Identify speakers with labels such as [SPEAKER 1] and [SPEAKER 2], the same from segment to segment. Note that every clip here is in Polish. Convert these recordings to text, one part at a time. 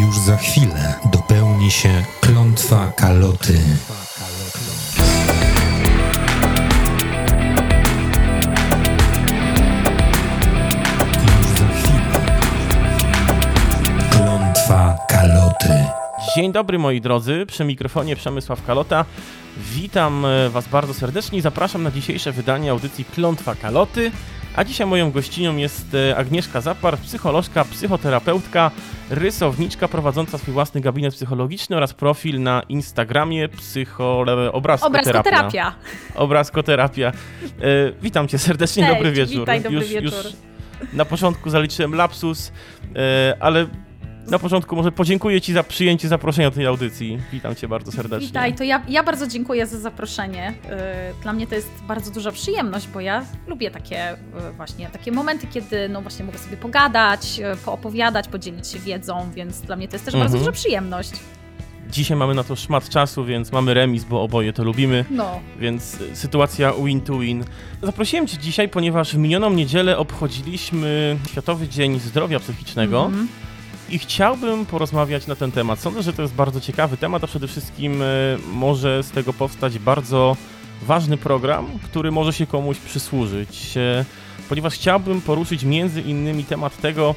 [SPEAKER 1] Już za chwilę dopełni się klątwa kaloty. Klątwa kaloty.
[SPEAKER 2] Dzień dobry moi drodzy, przy mikrofonie Przemysław Kalota. Witam e, Was bardzo serdecznie i zapraszam na dzisiejsze wydanie audycji Klątwa Kaloty. A dzisiaj moją gościnią jest e, Agnieszka Zapar, psycholożka, psychoterapeutka, rysowniczka prowadząca swój własny gabinet psychologiczny oraz profil na Instagramie psycho... obrazkoterapia. E, witam Cię serdecznie,
[SPEAKER 3] Cześć,
[SPEAKER 2] dobry wieczór.
[SPEAKER 3] witaj, dobry
[SPEAKER 2] już,
[SPEAKER 3] wieczór.
[SPEAKER 2] Już na początku zaliczyłem lapsus, e, ale na początku może podziękuję Ci za przyjęcie zaproszenia do tej audycji. Witam Cię bardzo serdecznie.
[SPEAKER 3] Witaj, to ja, ja bardzo dziękuję za zaproszenie. Yy, Dla mnie to jest bardzo duża przyjemność, bo ja lubię takie yy, właśnie takie momenty, kiedy no właśnie mogę sobie pogadać, yy, poopowiadać, podzielić się wiedzą, więc dla mnie to jest też bardzo
[SPEAKER 2] Mhm.
[SPEAKER 3] duża przyjemność.
[SPEAKER 2] Dzisiaj mamy na to szmat czasu, więc mamy remis, bo oboje to lubimy,
[SPEAKER 3] No,
[SPEAKER 2] więc y, sytuacja win to win. Zaprosiłem Cię dzisiaj, ponieważ w minioną niedzielę obchodziliśmy Światowy Dzień Zdrowia Psychicznego.
[SPEAKER 3] Mhm.
[SPEAKER 2] I chciałbym porozmawiać na ten temat. Sądzę, że to jest bardzo ciekawy temat, a przede wszystkim e, może z tego powstać bardzo ważny program, który może się komuś przysłużyć, e, ponieważ chciałbym poruszyć między innymi temat tego,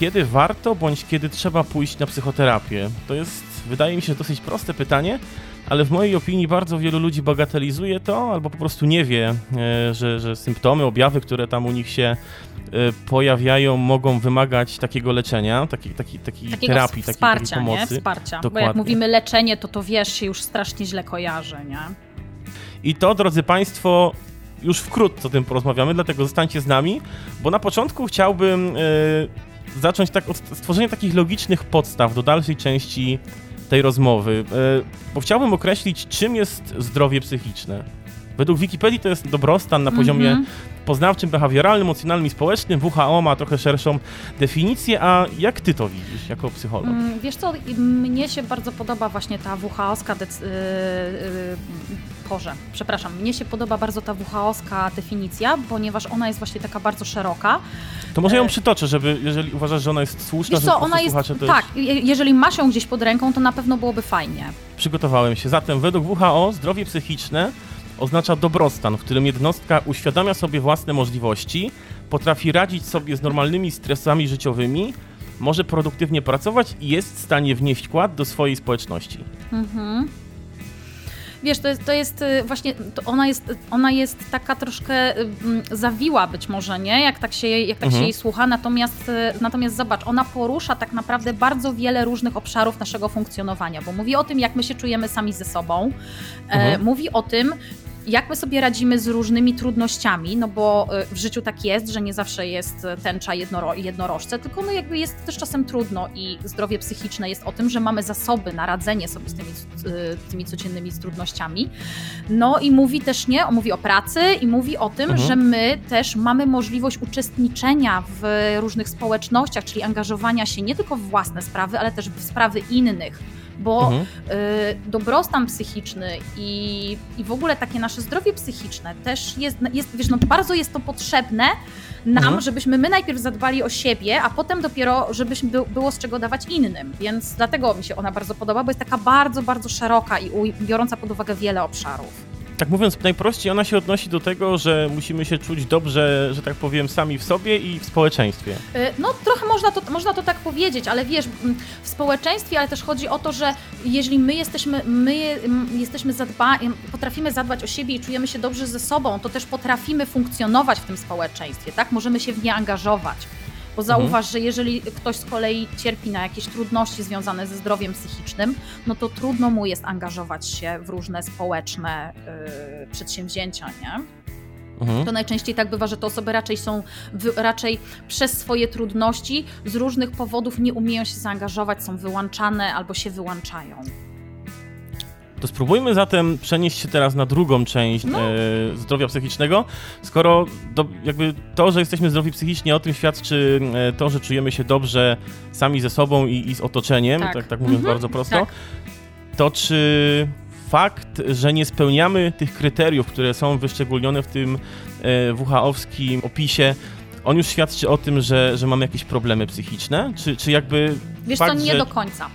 [SPEAKER 2] kiedy warto bądź kiedy trzeba pójść na psychoterapię. To jest, wydaje mi się, dosyć proste pytanie, ale w mojej opinii bardzo wielu ludzi bagatelizuje to albo po prostu nie wie, e, że, że symptomy, objawy, które tam u nich się pojawiają, mogą wymagać takiego leczenia, takiej, takiej, takiej
[SPEAKER 3] takiego
[SPEAKER 2] terapii, takiej, takiej
[SPEAKER 3] wsparcia, nie?
[SPEAKER 2] pomocy.
[SPEAKER 3] Wsparcia. Bo
[SPEAKER 2] Dokładnie.
[SPEAKER 3] jak mówimy leczenie, to to wiesz, się już strasznie źle kojarzy, nie?
[SPEAKER 2] I to, drodzy Państwo, już wkrótce o tym porozmawiamy, dlatego zostańcie z nami, bo na początku chciałbym e, zacząć tak od stworzenia takich logicznych podstaw do dalszej części tej rozmowy, e, bo chciałbym określić, czym jest zdrowie psychiczne. Według Wikipedii to jest dobrostan na poziomie
[SPEAKER 3] Mhm.
[SPEAKER 2] Poznawczym, behawioralnym, emocjonalnym i społecznym. WHO ma trochę szerszą definicję, a jak ty to widzisz jako psycholog?
[SPEAKER 3] Mm, Wiesz co, mnie się bardzo podoba właśnie ta WHO-ska dec- yy, yy, Boże, przepraszam, mnie się podoba bardzo ta WHO-ska definicja, ponieważ ona jest właśnie taka bardzo szeroka.
[SPEAKER 2] To może ją
[SPEAKER 3] e,
[SPEAKER 2] przytoczę, żeby, jeżeli uważasz, że ona jest słuszna,
[SPEAKER 3] Wiesz co, ona jest, tak, je- jeżeli masz ją gdzieś pod ręką, to na pewno byłoby fajnie.
[SPEAKER 2] Przygotowałem się. Zatem według WHO zdrowie psychiczne oznacza dobrostan, w którym jednostka uświadamia sobie własne możliwości, potrafi radzić sobie z normalnymi stresami życiowymi, może produktywnie pracować i jest w stanie wnieść wkład do swojej społeczności.
[SPEAKER 3] Mhm. Wiesz, to jest, to jest y, właśnie, to ona, jest, ona jest taka troszkę y, zawiła być może, nie? Jak tak się, jej- jak tak
[SPEAKER 2] Mhm.
[SPEAKER 3] się jej słucha, natomiast, y, natomiast zobacz, ona porusza tak naprawdę bardzo wiele różnych obszarów naszego funkcjonowania, bo mówi o tym, jak my się czujemy sami ze sobą, e,
[SPEAKER 2] Mhm.
[SPEAKER 3] mówi o tym, jak my sobie radzimy z różnymi trudnościami, no bo y, w życiu tak jest, że nie zawsze jest tęcza jednoro, jednorożce, tylko no jakby jest też czasem trudno i zdrowie psychiczne jest o tym, że mamy zasoby na radzenie sobie z tymi, y, tymi codziennymi trudnościami. No i mówi też nie, mówi o pracy i mówi o tym,
[SPEAKER 2] Mhm.
[SPEAKER 3] że my też mamy możliwość uczestniczenia w różnych społecznościach, czyli angażowania się nie tylko w własne sprawy, ale też w sprawy innych. Bo
[SPEAKER 2] Mhm.
[SPEAKER 3] y, dobrostan psychiczny i, i w ogóle takie nasze zdrowie psychiczne też jest, jest wiesz, no bardzo jest to potrzebne nam,
[SPEAKER 2] Mhm.
[SPEAKER 3] żebyśmy my najpierw zadbali o siebie, a potem dopiero, żebyśmy był, było z czego dawać innym. Więc dlatego mi się ona bardzo podoba, bo jest taka bardzo, bardzo szeroka i biorąca pod uwagę wiele obszarów.
[SPEAKER 2] Tak mówiąc najprościej, ona się odnosi do tego, że musimy się czuć dobrze, że tak powiem, sami w sobie i w społeczeństwie.
[SPEAKER 3] Y, No trochę można to, można to tak powiedzieć, ale wiesz, w społeczeństwie, ale też chodzi o to, że jeżeli my jesteśmy, my jesteśmy zadba, potrafimy zadbać o siebie i czujemy się dobrze ze sobą, to też potrafimy funkcjonować w tym społeczeństwie, tak? Możemy się w nie angażować. Bo zauważ, że jeżeli ktoś z kolei cierpi na jakieś trudności związane ze zdrowiem psychicznym, no to trudno mu jest angażować się w różne społeczne y, przedsięwzięcia, nie?
[SPEAKER 2] Mhm.
[SPEAKER 3] To najczęściej tak bywa, że te osoby raczej są, wy, raczej przez swoje trudności z różnych powodów nie umieją się zaangażować, są wyłączane albo się wyłączają.
[SPEAKER 2] To spróbujmy zatem przenieść się teraz na drugą część
[SPEAKER 3] No.
[SPEAKER 2] e, zdrowia psychicznego. Skoro do, jakby to, że jesteśmy zdrowi psychicznie, o tym świadczy e, to, że czujemy się dobrze sami ze sobą i, i z otoczeniem, tak,
[SPEAKER 3] Tak.
[SPEAKER 2] tak, mówiąc
[SPEAKER 3] Mhm,
[SPEAKER 2] bardzo prosto,
[SPEAKER 3] tak.
[SPEAKER 2] to czy fakt, że nie spełniamy tych kryteriów, które są wyszczególnione w tym e, WHO-owskim opisie, on już świadczy o tym, że, że mamy jakieś problemy psychiczne? Czy, czy jakby
[SPEAKER 3] Wiesz
[SPEAKER 2] fakt,
[SPEAKER 3] co, nie
[SPEAKER 2] że...
[SPEAKER 3] do końca.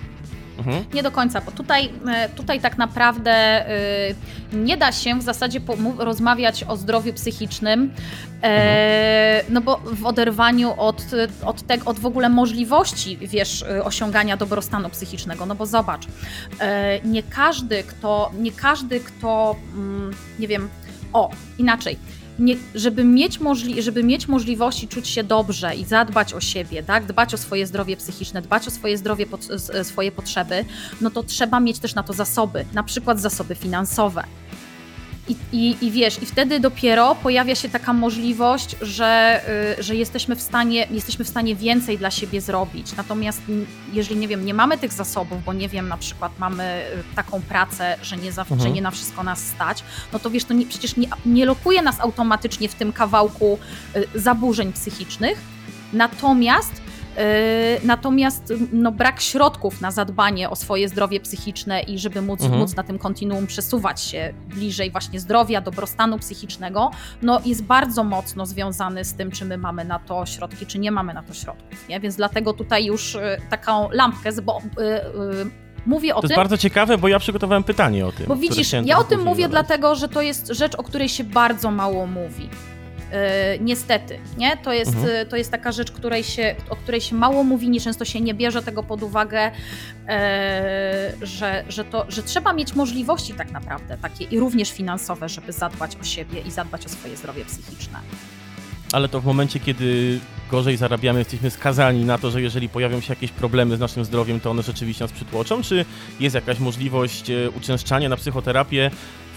[SPEAKER 2] Mhm.
[SPEAKER 3] Nie do końca, bo tutaj, e, tutaj tak naprawdę y, nie da się w zasadzie rozmawiać o zdrowiu psychicznym, e, no bo w oderwaniu od, od, tego, od w ogóle możliwości, wiesz, osiągania dobrostanu psychicznego, no bo zobacz, e, nie każdy, kto, nie każdy, kto, mm, nie wiem, o, inaczej, nie, żeby, mieć możli żeby mieć możliwości czuć się dobrze i zadbać o siebie, tak? dbać o swoje zdrowie psychiczne, dbać o swoje zdrowie, pod, swoje potrzeby, no to trzeba mieć też na to zasoby, na przykład zasoby finansowe. I, i, I wiesz, i wtedy dopiero pojawia się taka możliwość, że, y, że jesteśmy, w stanie, jesteśmy w stanie więcej dla siebie zrobić. Natomiast jeżeli, nie wiem, nie mamy tych zasobów, bo nie wiem, na przykład mamy y, taką pracę, że nie, za, mhm. że nie na wszystko nas stać, no to wiesz, to nie, przecież nie, nie lokuje nas automatycznie w tym kawałku y, zaburzeń psychicznych. Natomiast natomiast no, brak środków na zadbanie o swoje zdrowie psychiczne i żeby móc, mhm. móc na tym kontinuum przesuwać się bliżej właśnie zdrowia, dobrostanu psychicznego, no, jest bardzo mocno związany z tym, czy my mamy na to środki, czy nie mamy na to środków. Nie? Więc dlatego tutaj już yy, taką lampkę, bo yy, Mówię o
[SPEAKER 2] to
[SPEAKER 3] tym.
[SPEAKER 2] Jest bardzo ciekawe, bo ja przygotowałem pytanie o tym.
[SPEAKER 3] Bo widzisz, ja o tym mówię zadać. dlatego, że to jest rzecz, o której się bardzo mało mówi. E, niestety, nie? To jest, mhm. E, to jest taka rzecz, której się, o której się mało mówi, nieczęsto się nie bierze tego pod uwagę, e, że, że, to, że trzeba mieć możliwości tak naprawdę, takie i również finansowe, żeby zadbać o siebie i zadbać o swoje zdrowie psychiczne.
[SPEAKER 2] Ale to w momencie, kiedy gorzej zarabiamy, jesteśmy skazani na to, że jeżeli pojawią się jakieś problemy z naszym zdrowiem, to one rzeczywiście nas przytłoczą? Czy jest jakaś możliwość uczęszczania na psychoterapię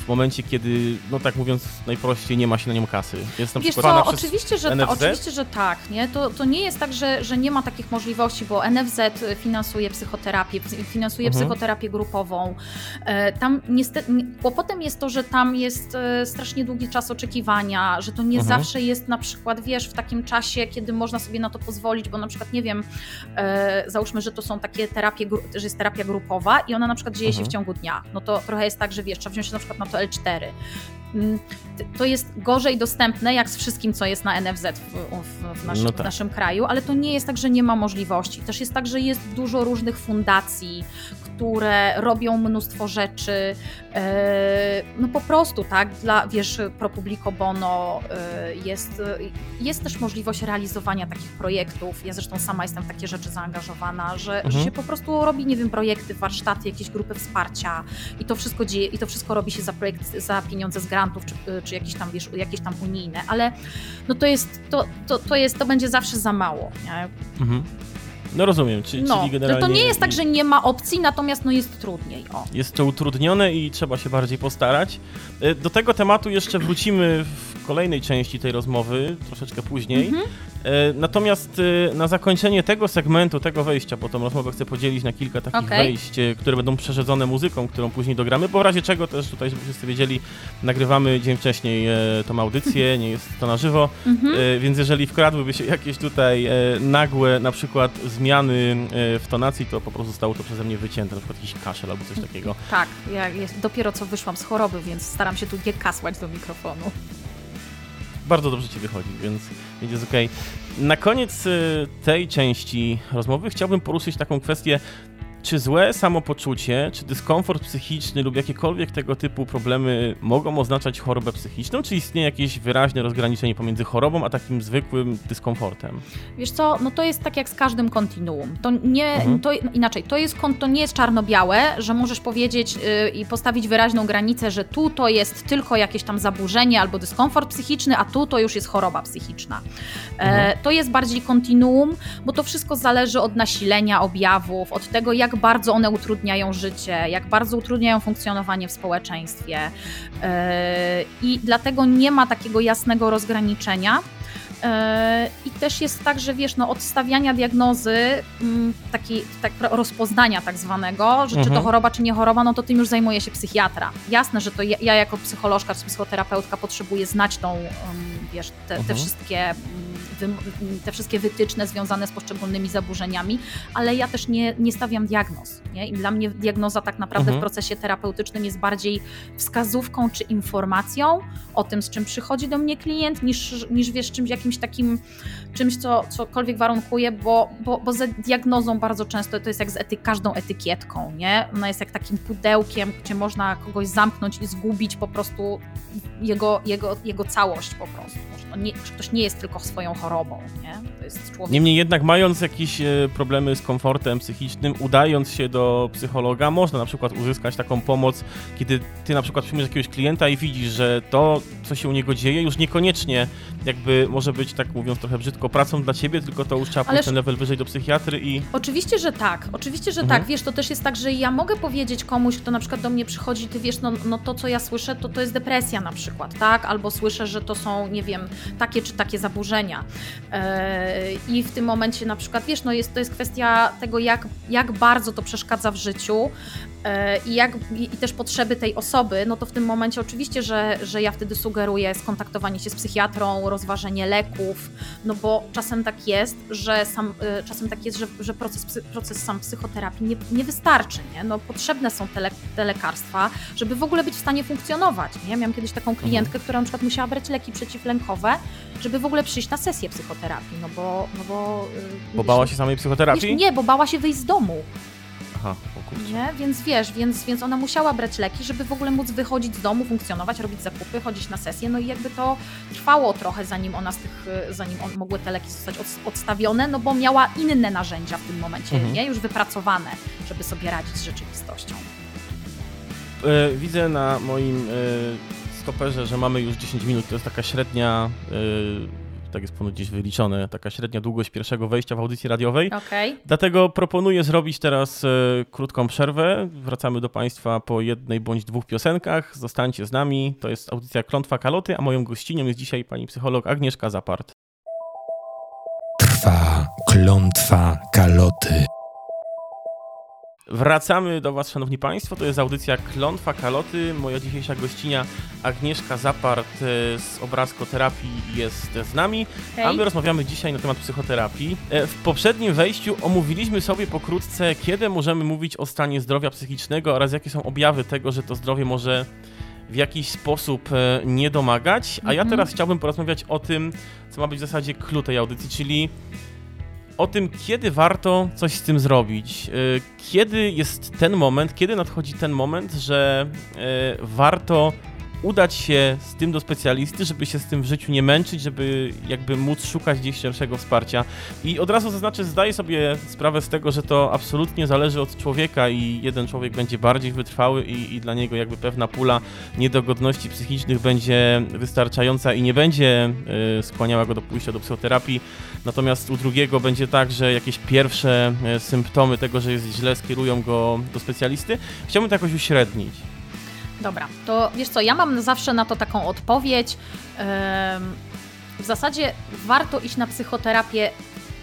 [SPEAKER 2] w momencie, kiedy, no tak mówiąc najprościej, nie ma się na nią kasy.
[SPEAKER 3] Jest na Wiesz co, oczywiście, że, ta, oczywiście, że tak. Nie? To, to nie jest tak, że, że nie ma takich możliwości, bo NFZ finansuje psychoterapię, finansuje mhm. psychoterapię grupową. E, tam niestety, kłopotem jest to, że tam jest e, strasznie długi czas oczekiwania, że to nie mhm. zawsze jest na przykład, wiesz, w takim czasie, kiedy można sobie na to pozwolić, bo na przykład, nie wiem, e, załóżmy, że to są takie terapie, że jest terapia grupowa i ona na przykład dzieje mhm. się w ciągu dnia. No to trochę jest tak, że wiesz, trzeba wziąć się na przykład na to L4. Mm, to jest gorzej dostępne jak z wszystkim, co jest na NFZ w, w, w, naszym, no tak. w, naszym, kraju, ale to nie jest tak, że nie ma możliwości. Też jest tak, że jest dużo różnych fundacji, które robią mnóstwo rzeczy, e, no po prostu, tak, dla, wiesz, pro publico bono e, jest, jest też możliwość realizowania takich projektów. Ja zresztą sama jestem w takie rzeczy zaangażowana, że, mhm. że się po prostu robi, nie wiem, projekty, warsztaty, jakieś grupy wsparcia i to wszystko dzieje, i to wszystko robi się za projekt, za pieniądze z grantów, czy, czy jakieś tam, wiesz, jakieś tam unijne, ale no to jest, to, to, to jest, to będzie zawsze za mało. Nie? Mhm.
[SPEAKER 2] No rozumiem, czyli,
[SPEAKER 3] no,
[SPEAKER 2] czyli generalnie...
[SPEAKER 3] To nie jest tak, że nie ma opcji, natomiast no jest trudniej. O.
[SPEAKER 2] Jest to utrudnione i trzeba się bardziej postarać. E, do tego tematu jeszcze wrócimy w kolejnej części tej rozmowy, troszeczkę później. Mhm. E, natomiast e, na zakończenie tego segmentu, tego wejścia, bo tą rozmowę chcę podzielić na kilka takich okay. wejść, e, które będą przerzedzone muzyką, którą później dogramy, bo w razie czego też tutaj, żeby wszyscy wiedzieli, nagrywamy dzień wcześniej tą audycję, nie jest to na żywo, mhm. więc jeżeli wkradłyby się jakieś tutaj nagłe na przykład zmiany w tonacji, to po prostu zostało to przeze mnie wycięte, na przykład jakiś kaszel albo coś takiego.
[SPEAKER 3] Tak, ja jest, dopiero co wyszłam z choroby, więc staram się tu nie kasłać do mikrofonu
[SPEAKER 2] bardzo dobrze ci wychodzi, więc, więc jest okej. Na koniec y, tej części rozmowy chciałbym poruszyć taką kwestię czy złe samopoczucie, czy dyskomfort psychiczny lub jakiekolwiek tego typu problemy mogą oznaczać chorobę psychiczną, czy istnieje jakieś wyraźne rozgraniczenie pomiędzy chorobą a takim zwykłym dyskomfortem?
[SPEAKER 3] Wiesz co, no to jest tak jak z każdym kontinuum. To nie, mhm. to inaczej, to, jest, to nie jest czarno-białe, że możesz powiedzieć yy, i postawić wyraźną granicę, że tu to jest tylko jakieś tam zaburzenie albo dyskomfort psychiczny, a tu to już jest choroba psychiczna. E, mhm. E, to jest bardziej kontinuum, bo to wszystko zależy od nasilenia objawów, od tego, jak jak bardzo one utrudniają życie, jak bardzo utrudniają funkcjonowanie w społeczeństwie. E, I dlatego nie ma takiego jasnego rozgraniczenia. E, I też jest tak, że wiesz, no, odstawiania diagnozy, mm, taki, tak, rozpoznania tak zwanego, że mhm. czy to mhm. choroba, czy nie choroba, no to tym już zajmuje się psychiatra. Jasne, że to ja, ja jako psycholożka czy psychoterapeutka potrzebuję znać tą, wiesz, te, te mhm. wszystkie mm, te wszystkie wytyczne związane z poszczególnymi zaburzeniami, ale ja też nie, nie stawiam diagnoz. Nie? I dla mnie diagnoza tak naprawdę mhm. w procesie terapeutycznym jest bardziej wskazówką czy informacją o tym, z czym przychodzi do mnie klient, niż, niż wiesz, czymś jakimś takim, czymś, co cokolwiek warunkuje, bo, bo, bo za diagnozą bardzo często to jest jak z ety każdą etykietką, nie? Ona jest jak takim pudełkiem, gdzie można kogoś zamknąć i zgubić po prostu jego, jego, jego całość po prostu. Nie, ktoś nie jest tylko swoją chorobą, nie? To jest człowiek.
[SPEAKER 2] Niemniej jednak mając jakieś e, problemy z komfortem psychicznym, udając się do psychologa, można na przykład uzyskać taką pomoc, kiedy ty na przykład przyjmujesz jakiegoś klienta i widzisz, że to, co się u niego dzieje, już niekoniecznie jakby może być, tak mówiąc trochę brzydko, pracą dla ciebie, tylko to już trzeba pójść ten level wyżej do psychiatry i...
[SPEAKER 3] Oczywiście, że tak. Oczywiście, że mhm. tak. Wiesz, to też jest tak, że ja mogę powiedzieć komuś, kto na przykład do mnie przychodzi, ty wiesz, no, no to, co ja słyszę, to to jest depresja na przykład, tak? Albo słyszę, że to są, nie wiem, takie czy takie zaburzenia. Yy, I w tym momencie na przykład, wiesz, no jest, to jest kwestia tego, jak, jak bardzo to przeszkadza w życiu, E, i, jak, i też potrzeby tej osoby, no to w tym momencie oczywiście, że, że ja wtedy sugeruję skontaktowanie się z psychiatrą, rozważenie leków, no bo czasem tak jest, że sam, e, czasem tak jest, że, że proces, proces sam psychoterapii nie, nie wystarczy, nie? No potrzebne są te, le, te lekarstwa, żeby w ogóle być w stanie funkcjonować, nie? Miałam kiedyś taką klientkę, mhm. która na przykład musiała brać leki przeciwlękowe, żeby w ogóle przyjść na sesję psychoterapii, no bo... No bo,
[SPEAKER 2] y, bo bała się samej psychoterapii?
[SPEAKER 3] nie, bo bała się wyjść z domu.
[SPEAKER 2] Aha,
[SPEAKER 3] Nie? Więc wiesz, więc, więc ona musiała brać leki, żeby w ogóle móc wychodzić z domu, funkcjonować, robić zakupy, chodzić na sesję, no i jakby to trwało trochę, zanim ona z tych, zanim on, mogły te leki zostać od, odstawione, no bo miała inne narzędzia w tym momencie, mhm. nie? Już wypracowane, żeby sobie radzić z rzeczywistością.
[SPEAKER 2] Yy, widzę na moim yy, stoperze, że mamy już 10 minut, to jest taka średnia yy, tak jest ponoć gdzieś wyliczone, taka średnia długość pierwszego wejścia w audycji radiowej.
[SPEAKER 3] Okay.
[SPEAKER 2] Dlatego proponuję zrobić teraz e, krótką przerwę. Wracamy do Państwa po jednej bądź dwóch piosenkach. Zostańcie z nami. To jest audycja Klątwa Kaloty, a moją gościnią jest dzisiaj pani psycholog Agnieszka Zapart.
[SPEAKER 1] Trwa Klątwa Kaloty.
[SPEAKER 2] Wracamy do Was, Szanowni Państwo. To jest audycja Klątwa Kaloty. Moja dzisiejsza gościnia Agnieszka Zapart e, z obrazkoterapii jest z nami, Hej. a my rozmawiamy dzisiaj na temat psychoterapii. E, w poprzednim wejściu omówiliśmy sobie pokrótce, kiedy możemy mówić o stanie zdrowia psychicznego oraz jakie są objawy tego, że to zdrowie może w jakiś sposób e, nie domagać. A ja mhm. teraz chciałbym porozmawiać o tym, co ma być w zasadzie clue tej audycji, czyli o tym, kiedy warto coś z tym zrobić. Y, kiedy jest ten moment, kiedy nadchodzi ten moment, że y, warto udać się z tym do specjalisty, żeby się z tym w życiu nie męczyć, żeby jakby móc szukać gdzieś szerszego wsparcia. I od razu zaznaczę, zdaję sobie sprawę z tego, że to absolutnie zależy od człowieka i jeden człowiek będzie bardziej wytrwały i, i dla niego jakby pewna pula niedogodności psychicznych będzie wystarczająca i nie będzie y, skłaniała go do pójścia do psychoterapii. Natomiast u drugiego będzie tak, że jakieś pierwsze y, symptomy tego, że jest źle, skierują go do specjalisty. Chciałbym to jakoś uśrednić.
[SPEAKER 3] Dobra, to wiesz co, ja mam zawsze na to taką odpowiedź. W zasadzie warto iść na psychoterapię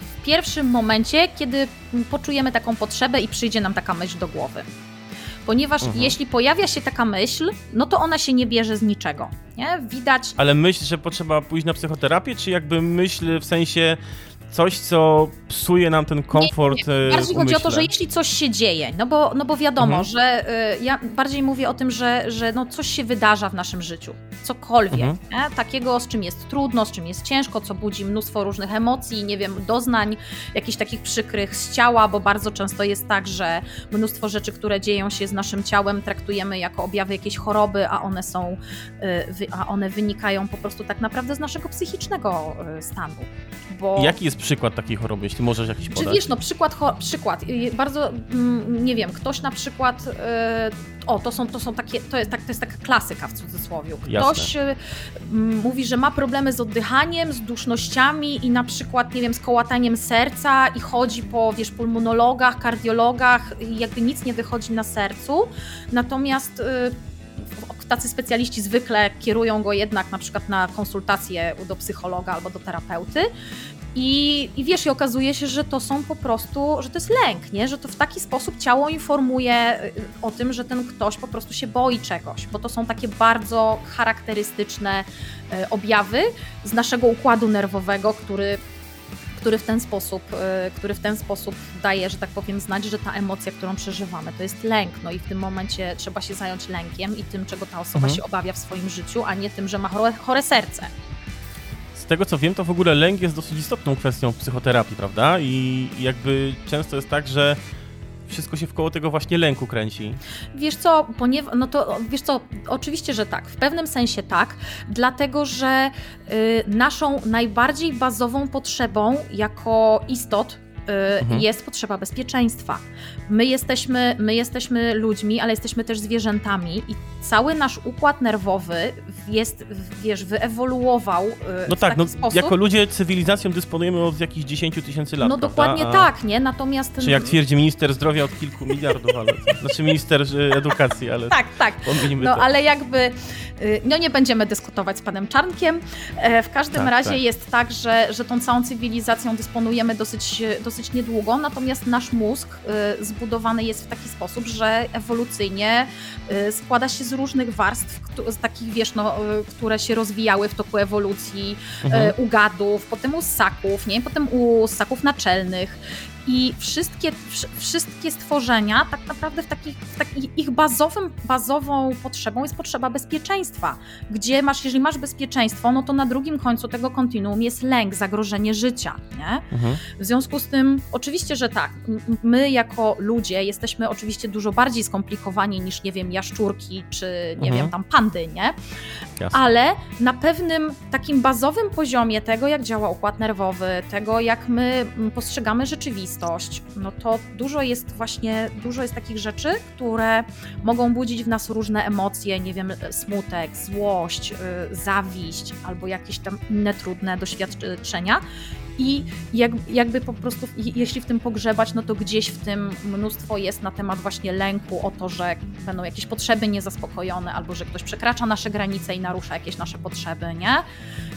[SPEAKER 3] w pierwszym momencie, kiedy poczujemy taką potrzebę i przyjdzie nam taka myśl do głowy. Ponieważ mhm. jeśli pojawia się taka myśl, no to ona się nie bierze z niczego. Nie? Widać.
[SPEAKER 2] Ale myśl, że potrzeba pójść na psychoterapię, czy jakby myśl w sensie coś, co psuje nam ten komfort. Nie,
[SPEAKER 3] nie. Bardziej chodzi o to, że jeśli coś się dzieje, no bo, no bo wiadomo, mhm. że y, ja bardziej mówię o tym, że, że no coś się wydarza w naszym życiu, cokolwiek, mhm. takiego, z czym jest trudno, z czym jest ciężko, co budzi mnóstwo różnych emocji, nie wiem, doznań, jakichś takich przykrych z ciała, bo bardzo często jest tak, że mnóstwo rzeczy, które dzieją się z naszym ciałem, traktujemy jako objawy jakiejś choroby, a one są, y, a one wynikają po prostu tak naprawdę z naszego psychicznego stanu.
[SPEAKER 2] Bo... Jaki jest przykład takiej choroby, jeśli możesz jakiś podać?
[SPEAKER 3] Czy wiesz, no przykład, przykład, bardzo, mm, nie wiem, ktoś na przykład, e, o, to są, to są takie, to jest, tak, to jest taka klasyka w cudzysłowie. Ktoś Jasne. mówi, że ma problemy z oddychaniem, z dusznościami i na przykład, nie wiem, z kołataniem serca i chodzi po, wiesz, pulmonologach, kardiologach i jakby nic nie wychodzi na sercu, natomiast e, tacy specjaliści zwykle kierują go jednak na przykład na konsultację do psychologa albo do terapeuty I, I wiesz, i okazuje się, że to są po prostu, że to jest lęk, nie? Że to w taki sposób ciało informuje y, o tym, że ten ktoś po prostu się boi czegoś, bo to są takie bardzo charakterystyczne y, objawy z naszego układu nerwowego, który który w ten sposób, y, który w ten sposób daje, że tak powiem, znać, że ta emocja, którą przeżywamy, to jest lęk. No i w tym momencie trzeba się zająć lękiem i tym, czego ta osoba
[SPEAKER 2] Mhm.
[SPEAKER 3] się obawia w swoim życiu, a nie tym, że ma chore, chore serce.
[SPEAKER 2] Z tego co wiem, to w ogóle lęk jest dosyć istotną kwestią w psychoterapii, prawda? I jakby często jest tak, że wszystko się wkoło tego właśnie lęku kręci.
[SPEAKER 3] Wiesz co, ponieważ, no to wiesz co, oczywiście, że tak, w pewnym sensie tak, dlatego że y, naszą najbardziej bazową potrzebą jako istot
[SPEAKER 2] Mhm.
[SPEAKER 3] jest potrzeba bezpieczeństwa. My jesteśmy, my jesteśmy ludźmi, ale jesteśmy też zwierzętami i cały nasz układ nerwowy jest, wiesz, wyewoluował y,
[SPEAKER 2] No
[SPEAKER 3] w
[SPEAKER 2] tak,
[SPEAKER 3] taki
[SPEAKER 2] no,
[SPEAKER 3] sposób.
[SPEAKER 2] jako ludzie cywilizacją dysponujemy od jakichś 10 tysięcy lat,
[SPEAKER 3] no
[SPEAKER 2] prawda?
[SPEAKER 3] dokładnie
[SPEAKER 2] A-
[SPEAKER 3] tak, nie? Natomiast.
[SPEAKER 2] Czy jak twierdzi minister zdrowia od kilku miliardów, ale... Znaczy minister y, edukacji, ale
[SPEAKER 3] Tak, tak. No
[SPEAKER 2] to.
[SPEAKER 3] ale jakby, y, no nie będziemy dyskutować z panem Czarnkiem. E, W każdym
[SPEAKER 2] Tak,
[SPEAKER 3] razie
[SPEAKER 2] tak.
[SPEAKER 3] jest tak, że, że tą całą cywilizacją dysponujemy dosyć, dosyć niedługo, natomiast nasz mózg y, zbudowany jest w taki sposób, że ewolucyjnie y, składa się z różnych warstw, z takich wiesz, no, y, które się rozwijały w toku ewolucji,
[SPEAKER 2] Mhm.
[SPEAKER 3] u gadów, potem u ssaków, nie? potem u ssaków naczelnych. I wszystkie, wsz- wszystkie stworzenia, tak naprawdę w takich, w takich ich bazowym, bazową potrzebą jest potrzeba bezpieczeństwa. Gdzie masz, jeżeli masz bezpieczeństwo, no to na drugim końcu tego kontinuum jest lęk, zagrożenie życia, nie?
[SPEAKER 2] Mhm.
[SPEAKER 3] W związku z tym, oczywiście, że tak, my jako ludzie jesteśmy oczywiście dużo bardziej skomplikowani niż, nie wiem, jaszczurki czy, nie
[SPEAKER 2] Mhm.
[SPEAKER 3] wiem, tam pandy, nie?
[SPEAKER 2] Jasne.
[SPEAKER 3] ale na pewnym takim bazowym poziomie tego, jak działa układ nerwowy, tego, jak my postrzegamy rzeczywistość, no to dużo jest właśnie, dużo jest takich rzeczy, które mogą budzić w nas różne emocje, nie wiem, smutek, złość, y, zawiść albo jakieś tam inne trudne doświadczenia. I jak, jakby po prostu, jeśli w tym pogrzebać, no to gdzieś w tym mnóstwo jest na temat właśnie lęku o to, że będą jakieś potrzeby niezaspokojone, albo że ktoś przekracza nasze granice i narusza jakieś nasze potrzeby, nie?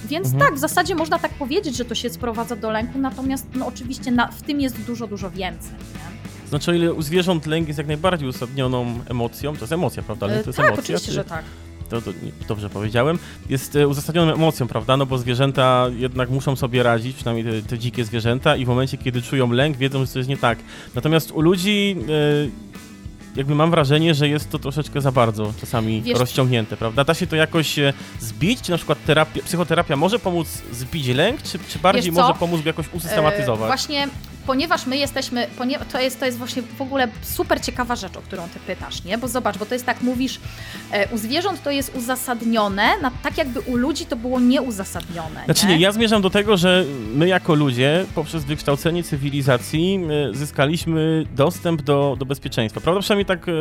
[SPEAKER 3] Więc
[SPEAKER 2] Mhm.
[SPEAKER 3] tak, w zasadzie można tak powiedzieć, że to się sprowadza do lęku, natomiast no oczywiście na, w tym jest dużo, dużo więcej. Nie?
[SPEAKER 2] Znaczy, o ile u zwierząt lęk jest jak najbardziej uzasadnioną emocją, to jest emocja, prawda? Lęk to jest
[SPEAKER 3] tak,
[SPEAKER 2] emocja.
[SPEAKER 3] oczywiście,
[SPEAKER 2] czy-
[SPEAKER 3] że tak.
[SPEAKER 2] To, to dobrze powiedziałem, jest e, uzasadnioną emocją, prawda? No bo zwierzęta jednak muszą sobie radzić, przynajmniej te, te dzikie zwierzęta, i w momencie, kiedy czują lęk, wiedzą, że coś jest nie tak. Natomiast u ludzi e, jakby mam wrażenie, że jest to troszeczkę za bardzo czasami
[SPEAKER 3] Wiesz-
[SPEAKER 2] rozciągnięte, prawda? Da się to jakoś e, zbić, czy na przykład terapia, psychoterapia może pomóc zbić lęk, czy, czy bardziej może pomóc jakoś usystematyzować?
[SPEAKER 3] E, właśnie, ponieważ my jesteśmy, to, jest, to jest właśnie w ogóle super ciekawa rzecz, o którą ty pytasz, nie? Bo zobacz, bo to jest tak, mówisz, e, u zwierząt to jest uzasadnione, na, tak jakby u ludzi to było nieuzasadnione.
[SPEAKER 2] Znaczy nie, ja zmierzam do tego, że my jako ludzie poprzez wykształcenie cywilizacji e, zyskaliśmy dostęp do, do bezpieczeństwa. Prawda? Przynajmniej tak, e,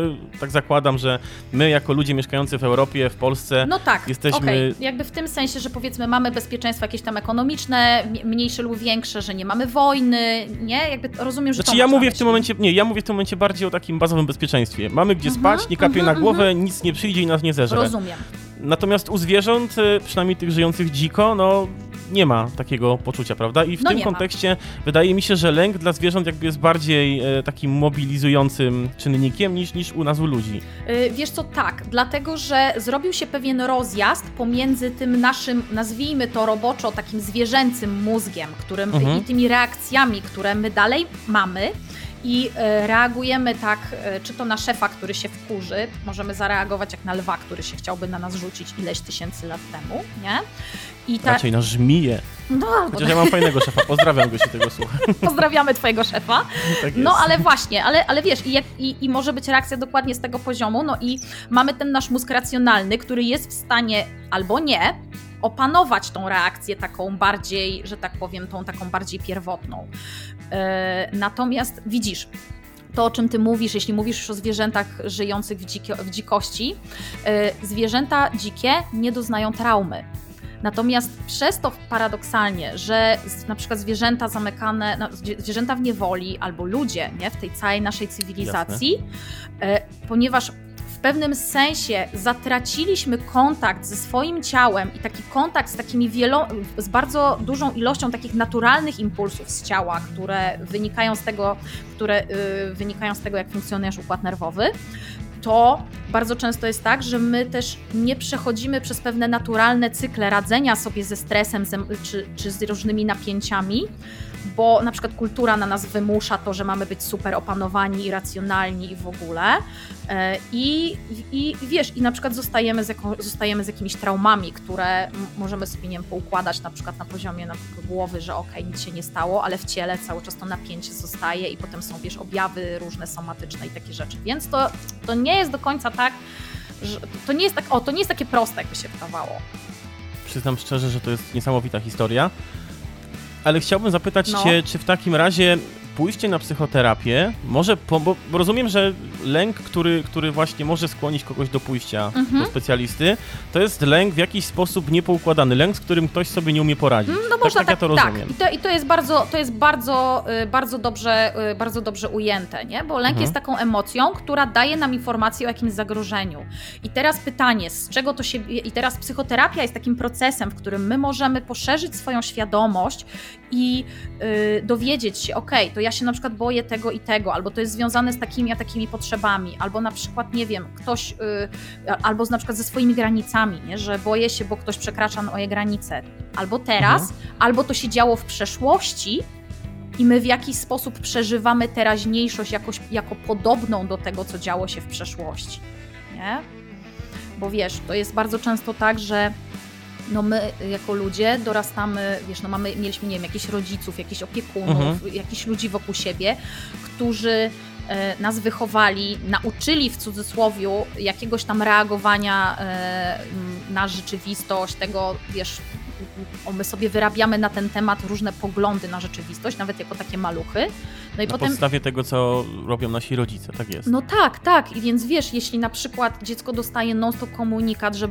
[SPEAKER 2] tak zakładam, że my jako ludzie mieszkający w Europie, w Polsce,
[SPEAKER 3] No tak,
[SPEAKER 2] Jesteśmy-
[SPEAKER 3] okej. jakby w tym sensie, że powiedzmy mamy bezpieczeństwo jakieś tam ekonomiczne, mniejsze lub większe, że nie mamy wojny, nie? Jakby rozumiem, że
[SPEAKER 2] Znaczy
[SPEAKER 3] to
[SPEAKER 2] ja mówię w tym momencie, nie, ja mówię w tym momencie bardziej o takim bazowym bezpieczeństwie. Mamy gdzie
[SPEAKER 3] Mhm,
[SPEAKER 2] spać, nie kapie
[SPEAKER 3] mhm,
[SPEAKER 2] na głowę, nic nie przyjdzie i nas nie zeżre.
[SPEAKER 3] Rozumiem.
[SPEAKER 2] Natomiast u zwierząt, e, przynajmniej tych żyjących dziko, no nie ma takiego poczucia, prawda? I w
[SPEAKER 3] No
[SPEAKER 2] tym
[SPEAKER 3] nie ma.
[SPEAKER 2] kontekście wydaje mi się, że lęk dla zwierząt jakby jest bardziej e, takim mobilizującym czynnikiem niż, niż u nas u ludzi.
[SPEAKER 3] Y, Wiesz co, tak, dlatego że zrobił się pewien rozjazd pomiędzy tym naszym, nazwijmy to roboczo, takim zwierzęcym mózgiem, którym,
[SPEAKER 2] Mhm.
[SPEAKER 3] i tymi reakcjami, które my dalej mamy. I e, reagujemy tak, e, czy to na szefa, który się wkurzy, możemy zareagować jak na lwa, który się chciałby na nas rzucić ileś tysięcy lat temu, nie? I ta,
[SPEAKER 2] Raczej na żmiję.
[SPEAKER 3] no,
[SPEAKER 2] Chociaż ja mam fajnego szefa, pozdrawiam go, jeśli tego słucha.
[SPEAKER 3] pozdrawiamy twojego szefa.
[SPEAKER 2] Tak
[SPEAKER 3] No ale właśnie, ale, ale wiesz, i, i, i może być reakcja dokładnie z tego poziomu, no i mamy ten nasz mózg racjonalny, który jest w stanie albo nie opanować tą reakcję taką bardziej, że tak powiem, tą taką bardziej pierwotną. E, natomiast widzisz, to, o czym ty mówisz, jeśli mówisz już o zwierzętach żyjących w, dziko, w dzikości, e, zwierzęta dzikie nie doznają traumy. Natomiast przez to paradoksalnie, że na przykład zwierzęta zamykane, no, zwie- zwierzęta w niewoli albo ludzie nie, w tej całej naszej cywilizacji, e, ponieważ pewnym sensie zatraciliśmy kontakt ze swoim ciałem i taki kontakt z takimi wielo, z bardzo dużą ilością takich naturalnych impulsów z ciała, które wynikają z tego, które yy, wynikają z tego, jak funkcjonuje nasz układ nerwowy, to bardzo często jest tak, że my też nie przechodzimy przez pewne naturalne cykle radzenia sobie ze stresem czy, czy z różnymi napięciami, bo na przykład kultura na nas wymusza to, że mamy być super opanowani i racjonalni i w ogóle. E, I, i wiesz, i na przykład zostajemy z, jako, zostajemy z jakimiś traumami, które możemy sobie nie wiem, poukładać na przykład na poziomie na głowy, że okej, okay, nic się nie stało, ale w ciele cały czas to napięcie zostaje i potem są, wiesz, objawy różne somatyczne i takie rzeczy. Więc to, to nie jest do końca tak, że to nie jest tak, o, to nie jest takie proste, jakby się wydawało.
[SPEAKER 2] Przyznam szczerze, że to jest niesamowita historia ale chciałbym zapytać
[SPEAKER 3] no.
[SPEAKER 2] Cię, czy w takim razie pójście na psychoterapię może, bo, bo rozumiem, że lęk, który, który właśnie może skłonić kogoś do pójścia mhm. do specjalisty, to jest lęk w jakiś sposób niepoukładany, lęk, z którym ktoś sobie nie umie poradzić.
[SPEAKER 3] No tak, można tak, tak ja to tak. rozumiem. I to, I to jest bardzo, to jest bardzo, y, bardzo, dobrze, y, bardzo dobrze ujęte, nie? bo lęk mhm. jest taką emocją, która daje nam informację o jakimś zagrożeniu. I teraz pytanie, z czego to się... I teraz psychoterapia jest takim procesem, w którym my możemy poszerzyć swoją świadomość i yy, dowiedzieć się, ok, to ja się na przykład boję tego i tego, albo to jest związane z takimi a takimi potrzebami, albo na przykład, nie wiem, ktoś, yy, albo na przykład ze swoimi granicami, nie? że boję się, bo ktoś przekracza moje granice, albo teraz, mhm. albo to się działo w przeszłości, i my w jakiś sposób przeżywamy teraźniejszość jakoś, jako podobną do tego, co działo się w przeszłości. Nie? Bo wiesz, to jest bardzo często tak, że no my jako ludzie dorastamy, wiesz, no mamy, mieliśmy, nie wiem, jakichś rodziców, jakichś opiekunów, mhm. jakichś ludzi wokół siebie, którzy e, nas wychowali, nauczyli w cudzysłowie jakiegoś tam reagowania e, na rzeczywistość, tego, wiesz, my sobie wyrabiamy na ten temat różne poglądy na rzeczywistość, nawet jako takie maluchy.
[SPEAKER 2] No i na potem... podstawie tego, co robią nasi rodzice, tak jest.
[SPEAKER 3] No tak, tak. I więc wiesz, jeśli na przykład dziecko dostaje non-stop komunikat, że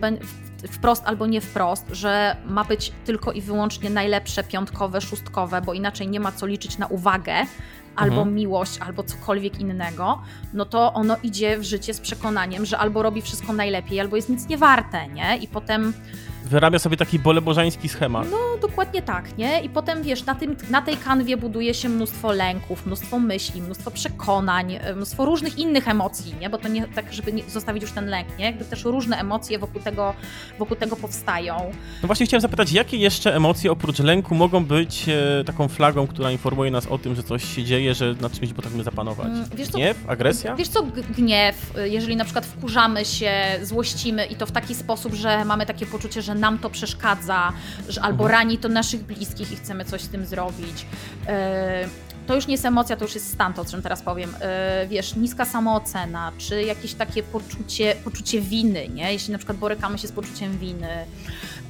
[SPEAKER 3] wprost albo nie wprost, że ma być tylko i wyłącznie najlepsze, piątkowe, szóstkowe, bo inaczej nie ma co liczyć na uwagę, albo mhm. miłość, albo cokolwiek innego, no to ono idzie w życie z przekonaniem, że albo robi wszystko najlepiej, albo jest nic nie warte, nie? I potem
[SPEAKER 2] wyrabia sobie taki bolebożański schemat.
[SPEAKER 3] No, dokładnie tak, nie? I potem, wiesz, na, tym, na tej kanwie buduje się mnóstwo lęków, mnóstwo myśli, mnóstwo przekonań, e, mnóstwo różnych innych emocji, nie? Bo to nie tak, żeby nie zostawić już ten lęk, nie? Jakby też różne emocje wokół tego, wokół tego powstają.
[SPEAKER 2] No właśnie chciałem zapytać, jakie jeszcze emocje oprócz lęku mogą być e, taką flagą, która informuje nas o tym, że coś się dzieje, że nad czymś potrafimy zapanować? Mm, wiesz gniew? Co, agresja?
[SPEAKER 3] Wiesz co, gniew, e, jeżeli na przykład wkurzamy się, złościmy i to w taki sposób, że mamy takie poczucie, że nam to przeszkadza, że albo mhm. rani to naszych bliskich i chcemy coś z tym zrobić. E, to już nie jest emocja, to już jest stan, to o czym teraz powiem. E, wiesz, niska samoocena, czy jakieś takie poczucie, poczucie winy, nie? Jeśli na przykład borykamy się z poczuciem winy,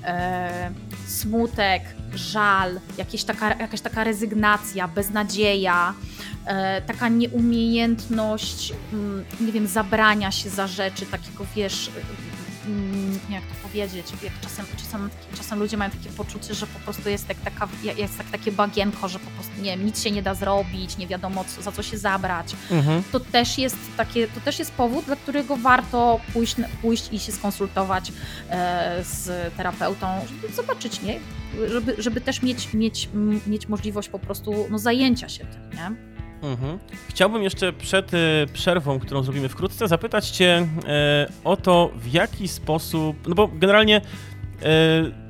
[SPEAKER 3] e, smutek, żal, jakieś taka, jakaś taka rezygnacja, beznadzieja, taka nieumiejętność, mm, nie wiem, zabrania się za rzeczy, takiego wiesz, jak to powiedzieć, jak czasem, czasem, czasem ludzie mają takie poczucie, że po prostu jest, tak, taka, jest tak, takie bagienko, że po prostu nie nic się nie da zrobić, nie wiadomo co, za co się zabrać. Mhm. To, też jest takie, to też jest powód, dla którego warto pójść, pójść i się skonsultować e, z terapeutą, żeby zobaczyć, nie? Żeby, żeby też mieć, mieć, mieć możliwość po prostu no, zajęcia się tym, nie?
[SPEAKER 2] Mhm. Chciałbym jeszcze przed y, przerwą, którą zrobimy wkrótce, zapytać Cię e, o to, w jaki sposób, no bo generalnie e,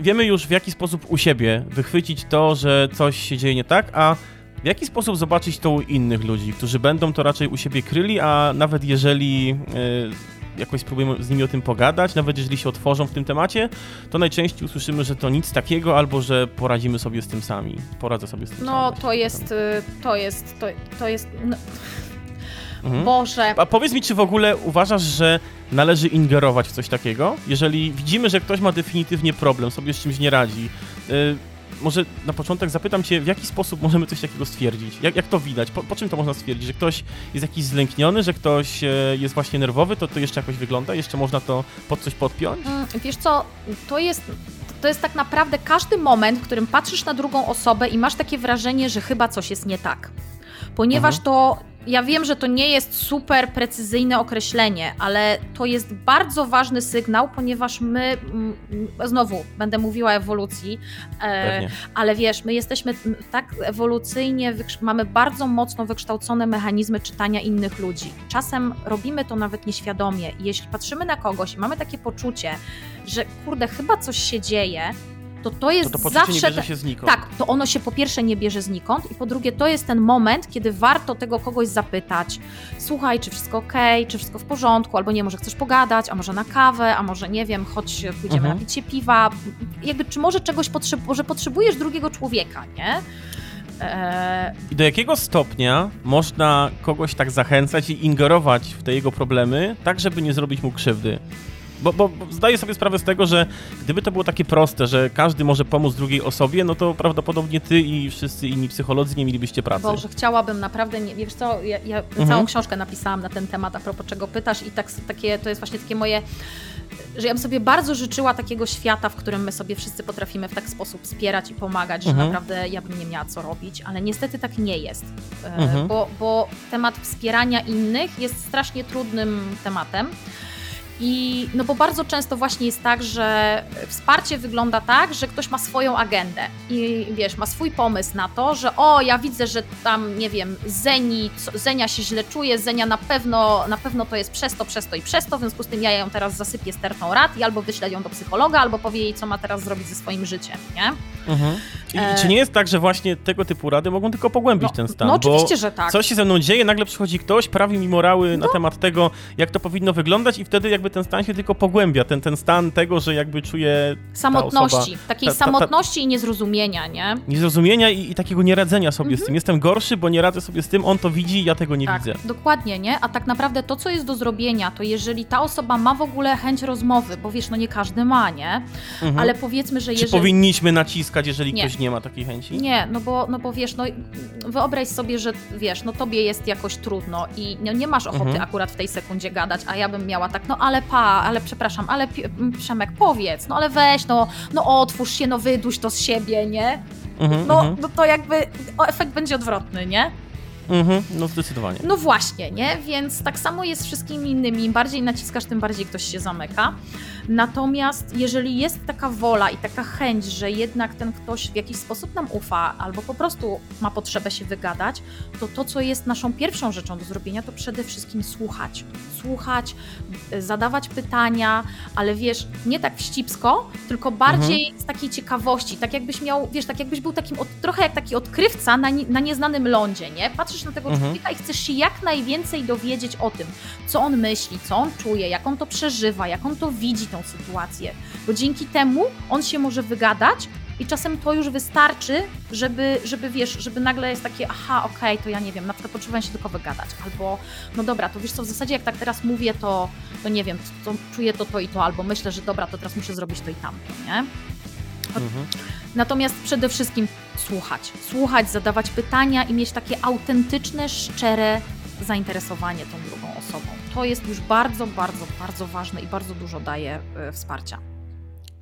[SPEAKER 2] wiemy już w jaki sposób u siebie wychwycić to, że coś się dzieje nie tak, a w jaki sposób zobaczyć to u innych ludzi, którzy będą to raczej u siebie kryli, a nawet jeżeli e, jakoś spróbujemy z nimi o tym pogadać, nawet jeżeli się otworzą w tym temacie, to najczęściej usłyszymy, że to nic takiego, albo że poradzimy sobie z tym sami. Poradzę sobie z tym
[SPEAKER 3] No,
[SPEAKER 2] sami.
[SPEAKER 3] to jest, y, to jest, to, to jest... No. Mhm. Boże.
[SPEAKER 2] A powiedz mi, czy w ogóle uważasz, że należy ingerować w coś takiego? Jeżeli widzimy, że ktoś ma definitywnie problem, sobie z czymś nie radzi, y, może na początek zapytam Cię, w jaki sposób możemy coś takiego stwierdzić? Jak, jak to widać? Po, po, czym to można stwierdzić? Że ktoś jest jakiś zlękniony, że ktoś e, jest właśnie nerwowy? To to jeszcze jakoś wygląda? Jeszcze można to pod coś podpiąć? Mm,
[SPEAKER 3] wiesz co, to jest to jest tak naprawdę każdy moment, w którym patrzysz na drugą osobę i masz takie wrażenie, że chyba coś jest nie tak. Ponieważ mhm. to ja wiem, że to nie jest super precyzyjne określenie, ale to jest bardzo ważny sygnał, ponieważ my, mm, znowu będę mówiła o ewolucji, e, ale wiesz, my jesteśmy tak ewolucyjnie, mamy bardzo mocno wykształcone mechanizmy czytania innych ludzi. Czasem robimy to nawet nieświadomie. Jeśli patrzymy na kogoś i mamy takie poczucie, że kurde, chyba coś się dzieje, to to jest
[SPEAKER 2] to to
[SPEAKER 3] zawsze.
[SPEAKER 2] Nie bierze się znikąd.
[SPEAKER 3] Tak, to ono się po pierwsze nie bierze znikąd, i po drugie, to jest ten moment, kiedy warto tego kogoś zapytać. Słuchaj, czy wszystko ok, czy wszystko w porządku, albo nie, może chcesz pogadać, a może na kawę, a może nie wiem, chodź, pójdziemy mhm. napić się piwa. Jakby, czy może czegoś potrzebujesz, że potrzebujesz drugiego człowieka, nie?
[SPEAKER 2] E, I do jakiego stopnia można kogoś tak zachęcać i ingerować w te jego problemy, tak żeby nie zrobić mu krzywdy? Bo, bo, bo, zdaję sobie sprawę z tego, że gdyby to było takie proste, że każdy może pomóc drugiej osobie, no to prawdopodobnie ty i wszyscy inni psycholodzy nie mielibyście pracy.
[SPEAKER 3] Boże, chciałabym naprawdę, nie, wiesz co, ja, ja mhm. całą książkę napisałam na ten temat, a propos czego pytasz i tak, takie, to jest właśnie takie moje że ja bym sobie bardzo życzyła takiego świata, w którym my sobie wszyscy potrafimy w taki sposób wspierać i pomagać, mhm. że naprawdę ja bym nie miała co robić, ale niestety tak nie jest, e, mhm. bo, bo temat wspierania innych jest strasznie trudnym tematem. I no bo bardzo często właśnie jest tak, że wsparcie wygląda tak, że ktoś ma swoją agendę i wiesz, ma swój pomysł na to, że o, ja widzę, że tam, nie wiem, Zeni, Zenia się źle czuje, Zenia na pewno, na pewno to jest przez to, przez to i przez to, w związku z tym ja ją teraz zasypię stertą rad i albo wyślę ją do psychologa, albo powie jej, co ma teraz zrobić ze swoim życiem, nie? Mhm.
[SPEAKER 2] I, e... czy nie jest tak, że właśnie tego typu rady mogą tylko pogłębić
[SPEAKER 3] no,
[SPEAKER 2] ten stan?
[SPEAKER 3] No oczywiście, że tak.
[SPEAKER 2] Co się ze mną dzieje, nagle przychodzi ktoś, prawi mi morały no. na temat tego, jak to powinno wyglądać i wtedy jakby ten stan się tylko pogłębia, ten, ten stan tego, że jakby czuje
[SPEAKER 3] Samotności,
[SPEAKER 2] osoba,
[SPEAKER 3] takiej ta, ta, ta, samotności i niezrozumienia, nie?
[SPEAKER 2] Niezrozumienia i, i takiego nieradzenia sobie mhm. z tym. Jestem gorszy, bo nie radzę sobie z tym, on to widzi, ja tego nie
[SPEAKER 3] tak,
[SPEAKER 2] widzę.
[SPEAKER 3] dokładnie, nie? A tak naprawdę to, co jest do zrobienia, to jeżeli ta osoba ma w ogóle chęć rozmowy, bo wiesz, no nie każdy ma, nie? Mhm. Ale powiedzmy, że jeżeli...
[SPEAKER 2] Czy powinniśmy naciskać, jeżeli nie. ktoś nie ma takiej chęci?
[SPEAKER 3] Nie, no bo, no bo wiesz, no wyobraź sobie, że wiesz, no tobie jest jakoś trudno i no, nie masz ochoty mhm. akurat w tej sekundzie gadać, a ja bym miała tak, no ale pa, ale przepraszam, ale Przemek, powiedz, no ale weź, no, no otwórz się, no wyduś to z siebie, nie? Mhm, no, mhm. no to jakby o, efekt będzie odwrotny, nie?
[SPEAKER 2] Mhm, no zdecydowanie.
[SPEAKER 3] No właśnie, nie? Więc tak samo jest z wszystkimi innymi. Im bardziej naciskasz, tym bardziej ktoś się zamyka. Natomiast jeżeli jest taka wola i taka chęć, że jednak ten ktoś w jakiś sposób nam ufa, albo po prostu ma potrzebę się wygadać, to to, co jest naszą pierwszą rzeczą do zrobienia, to przede wszystkim słuchać. Słuchać, zadawać pytania, ale wiesz, nie tak wścibsko, tylko bardziej mhm. z takiej ciekawości, tak jakbyś miał, wiesz, tak jakbyś był takim, trochę jak taki odkrywca na, na nieznanym lądzie, nie? Patrzysz na tego mhm. człowieka i chcesz się jak najwięcej dowiedzieć o tym, co on myśli, co on czuje, jak on to przeżywa, jak on to widzi, tą sytuację, bo dzięki temu on się może wygadać i czasem to już wystarczy, żeby, żeby wiesz, żeby nagle jest takie, aha, okej, okay, to ja nie wiem, na przykład potrzebuję się tylko wygadać, albo no dobra, to wiesz co, w zasadzie jak tak teraz mówię, to, to nie wiem, to, to czuję to, to i to, albo myślę, że dobra, to teraz muszę zrobić to i tamto, nie? Mhm. Natomiast przede wszystkim słuchać, słuchać, zadawać pytania i mieć takie autentyczne, szczere zainteresowanie tą drugą osobą. To jest już bardzo, bardzo, bardzo ważne i bardzo dużo daje y, wsparcia.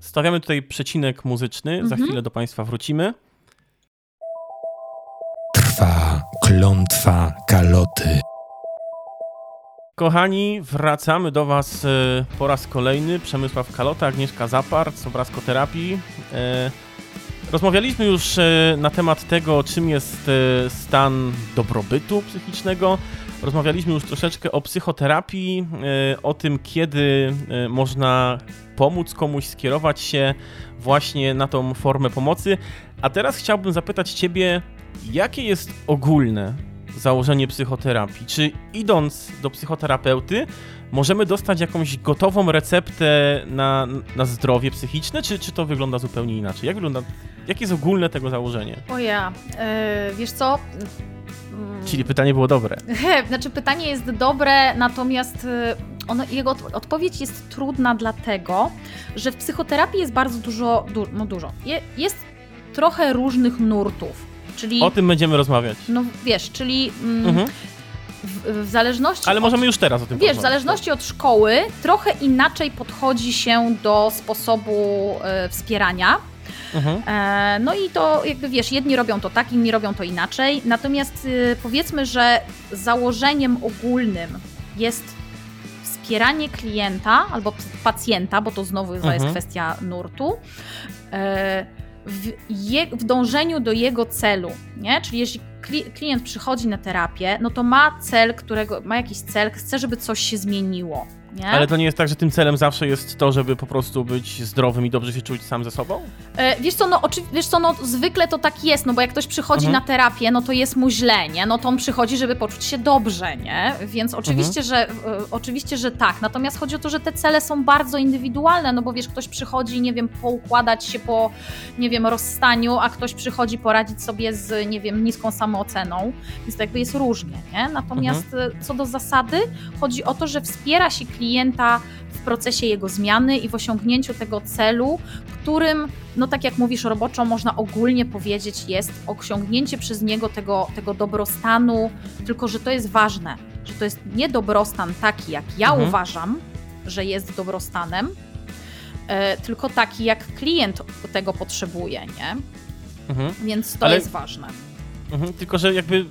[SPEAKER 2] Stawiamy tutaj przecinek muzyczny, mhm. za chwilę do Państwa wrócimy.
[SPEAKER 1] Trwa klątwa kaloty.
[SPEAKER 2] Kochani, wracamy do Was y, po raz kolejny. Przemysław Kalota, Agnieszka Zapar z obrazkoterapii. Y, rozmawialiśmy już na temat tego, czym jest stan dobrobytu psychicznego. Rozmawialiśmy już troszeczkę o psychoterapii, e, o tym, kiedy e, można pomóc komuś, skierować się właśnie na tą formę pomocy. A teraz chciałbym zapytać Ciebie, jakie jest ogólne założenie psychoterapii? Czy idąc do psychoterapeuty, możemy dostać jakąś gotową receptę na, na zdrowie psychiczne, czy, czy to wygląda zupełnie inaczej? Jak wygląda, jakie jest ogólne tego założenie?
[SPEAKER 3] O ja, yy, wiesz co,
[SPEAKER 2] Czyli pytanie było dobre.
[SPEAKER 3] Znaczy pytanie jest dobre, natomiast y, ono, jego odpowiedź jest trudna dlatego, że w psychoterapii jest bardzo dużo, du, no dużo, je, jest trochę różnych nurtów. Czyli,
[SPEAKER 2] o tym będziemy rozmawiać.
[SPEAKER 3] No wiesz, czyli mm, mhm. w, w, zależności.
[SPEAKER 2] Ale od, możemy już teraz o tym
[SPEAKER 3] Wiesz, w zależności od szkoły trochę inaczej podchodzi się do sposobu y, wspierania. Mhm. E, no i to jakby wiesz, jedni robią to tak, inni robią to inaczej. Natomiast y, powiedzmy, że założeniem ogólnym jest wspieranie klienta albo pacjenta, bo to znowu mhm. jest kwestia nurtu. E, w, je, w dążeniu do jego celu, nie? Czyli jeśli klient przychodzi na terapię, no to ma cel, którego ma jakiś cel, chce, żeby coś się zmieniło. Nie?
[SPEAKER 2] Ale to nie jest tak, że tym celem zawsze jest to, żeby po prostu być zdrowym i dobrze się czuć sam ze sobą?
[SPEAKER 3] E, wiesz co, no, wiesz co, no zwykle to tak jest, no bo jak ktoś przychodzi mhm. na terapię, no to jest mu źle, nie? No to on przychodzi, żeby poczuć się dobrze, nie? Więc oczywiście, mhm. że, e, oczywiście, że tak. Natomiast chodzi o to, że te cele są bardzo indywidualne, no bo wiesz, ktoś przychodzi, nie wiem, poukładać się po, nie wiem, rozstaniu, a ktoś przychodzi poradzić sobie z, nie wiem, niską samooceną, więc to jakby jest różnie, nie? Natomiast mhm. E, co do zasady, chodzi o to, że wspiera się klienta w procesie jego zmiany i w osiągnięciu tego celu, którym, no tak jak mówisz roboczo, można ogólnie powiedzieć, jest osiągnięcie przez niego tego, tego dobrostanu, tylko że to jest ważne, że to jest nie dobrostan taki, jak ja mhm. uważam, że jest dobrostanem, e, tylko taki, jak klient tego potrzebuje, nie? Mhm. Więc to Ale... jest ważne.
[SPEAKER 2] Mhm. Tylko, że jakby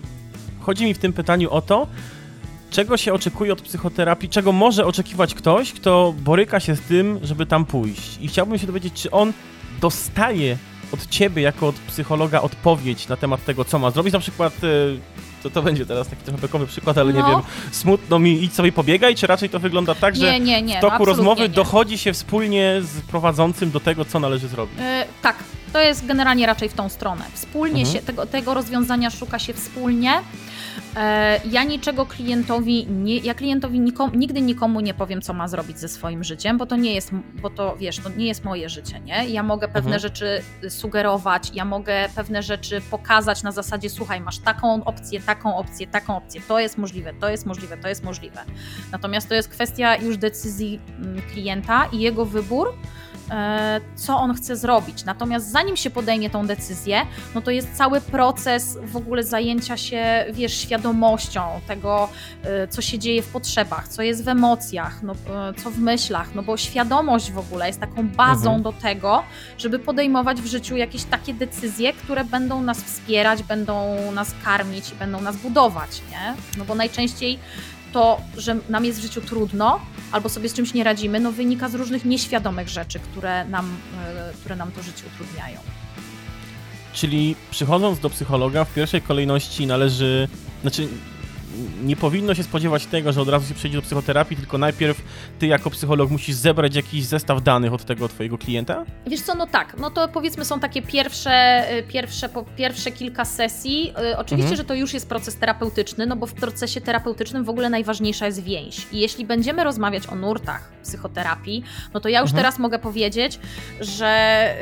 [SPEAKER 2] chodzi mi w tym pytaniu o to, czego się oczekuje od psychoterapii, czego może oczekiwać ktoś, kto boryka się z tym, żeby tam pójść. I chciałbym się dowiedzieć, czy on dostaje od ciebie, jako od psychologa, odpowiedź na temat tego, co ma zrobić. Na przykład, e, to, to będzie teraz taki trochę bekowy przykład, ale no. nie wiem, smutno mi, idź sobie pobiegaj, czy raczej to wygląda tak, że nie, nie, nie, w toku no rozmowy dochodzi się wspólnie z prowadzącym do tego, co należy zrobić? Yy,
[SPEAKER 3] tak, to jest generalnie raczej w tą stronę. Wspólnie mhm. się, tego, tego rozwiązania szuka się wspólnie. E, ja niczego klientowi, nie, ja klientowi nigdy nikomu nie powiem, co ma zrobić ze swoim życiem, bo to nie jest, bo to wiesz, to nie jest moje życie, nie? Ja mogę pewne mhm. rzeczy sugerować, ja mogę pewne rzeczy pokazać na zasadzie, słuchaj, masz taką opcję, taką opcję, taką opcję, to jest możliwe, to jest możliwe, to jest możliwe. Natomiast to jest kwestia już decyzji mm, klienta i jego wybór, co on chce zrobić. Natomiast zanim się podejmie tą decyzję, no to jest cały proces w ogóle zajęcia się, wiesz, świadomością tego, e, co się dzieje w potrzebach, co jest w emocjach, no, e, co w myślach, no bo świadomość w ogóle jest taką bazą mhm. do tego, żeby podejmować w życiu jakieś takie decyzje, które będą nas wspierać, będą nas karmić i będą nas budować, nie? No bo najczęściej to, że nam jest w życiu trudno albo sobie z czymś nie radzimy, no wynika z różnych nieświadomych rzeczy, które nam, e, które nam to życie utrudniają.
[SPEAKER 2] Czyli przychodząc do psychologa w pierwszej kolejności należy, znaczy nie powinno się spodziewać tego, że od razu się przejdzie do psychoterapii, tylko najpierw ty jako psycholog musisz zebrać jakiś zestaw danych od tego twojego klienta?
[SPEAKER 3] Wiesz co, no tak, no to powiedzmy są takie pierwsze, y, pierwsze, pierwsze kilka sesji. Y, oczywiście, mhm. że to już jest proces terapeutyczny, no bo w procesie terapeutycznym w ogóle najważniejsza jest więź. I jeśli będziemy rozmawiać o nurtach psychoterapii, no to ja już mhm. teraz mogę powiedzieć, że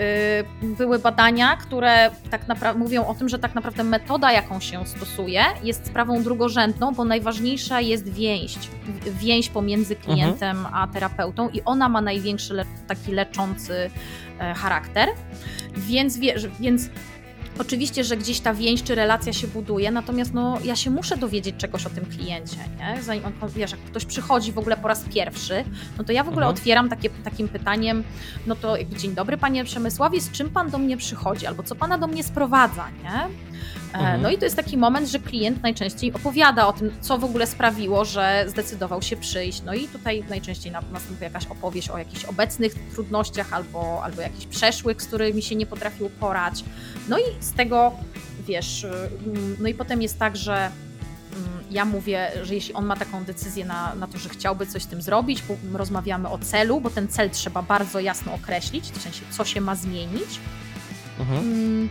[SPEAKER 3] y, były badania, które tak naprawdę mówią o tym, że tak naprawdę metoda, jaką się stosuje, jest sprawą drugorzędną, bo najważniejsza jest więź, więź pomiędzy klientem mhm. a terapeutą i ona ma największy le taki leczący e, charakter. Więc, wiesz, więc Oczywiście, że gdzieś ta więź czy relacja się buduje, natomiast no, ja się muszę dowiedzieć czegoś o tym kliencie. Nie? Zanim on, wiesz, jak ktoś przychodzi w ogóle po raz pierwszy, no to ja w ogóle mhm. otwieram takie, takim pytaniem, no to dzień dobry panie Przemysławie, z czym pan do mnie przychodzi, albo co pana do mnie sprowadza, nie? E, mhm. No i to jest taki moment, że klient najczęściej opowiada o tym, co w ogóle sprawiło, że zdecydował się przyjść. No i tutaj najczęściej następuje jakaś opowieść o jakichś obecnych trudnościach albo, albo jakichś przeszłych, z którymi się nie potrafił porać. No i z tego, wiesz, mm, no i potem jest tak, że mm, ja mówię, że jeśli on ma taką decyzję na, na to, że chciałby coś z tym zrobić, rozmawiamy o celu, bo ten cel trzeba bardzo jasno określić, w sensie co się ma zmienić. Mhm.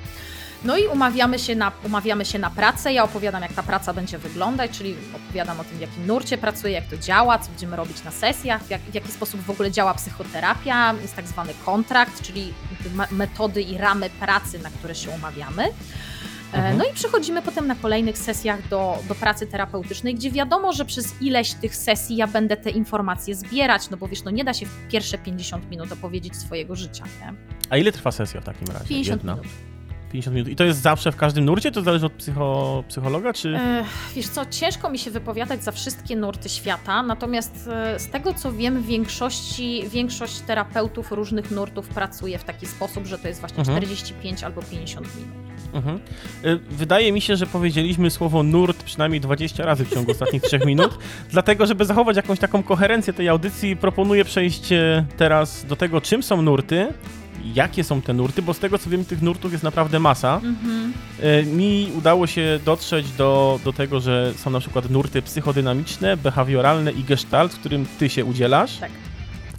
[SPEAKER 3] No i umawiamy się, na, umawiamy się na pracę. Ja opowiadam, jak ta praca będzie wyglądać, czyli opowiadam o tym, w jakim nurcie pracuję, jak to działa, co będziemy robić na sesjach, w, jak, w jaki sposób w ogóle działa psychoterapia. Jest tak zwany kontrakt, czyli metody i ramy pracy, na które się umawiamy. E, mhm. No i przechodzimy potem na kolejnych sesjach do, do pracy terapeutycznej, gdzie wiadomo, że przez ileś tych sesji ja będę te informacje zbierać, no bo wiesz, no nie da się w pierwsze 50 minut opowiedzieć swojego życia, nie?
[SPEAKER 2] A ile trwa sesja w takim razie?
[SPEAKER 3] 50 Jedna? minut.
[SPEAKER 2] 50 minut. I to jest zawsze w każdym nurcie? To zależy od psycho, psychologa, czy...
[SPEAKER 3] E, wiesz co, ciężko mi się wypowiadać za wszystkie nurty świata, natomiast e, z tego co wiem, większości, większość terapeutów różnych nurtów pracuje w taki sposób, że to jest właśnie
[SPEAKER 2] Mhm.
[SPEAKER 3] 45 albo 50 minut.
[SPEAKER 2] Mhm. Y, Wydaje mi się, że powiedzieliśmy słowo nurt przynajmniej 20 razy w ciągu ostatnich 3 minut. Dlatego, żeby zachować jakąś taką koherencję tej audycji, proponuję przejść e, teraz do tego, czym są nurty, jakie są te nurty, bo z tego co wiem, tych nurtów jest naprawdę masa.
[SPEAKER 3] Mhm.
[SPEAKER 2] Mi udało się dotrzeć do, do tego, że są na przykład nurty psychodynamiczne, behawioralne i gestalt, w którym ty się udzielasz.
[SPEAKER 3] Tak.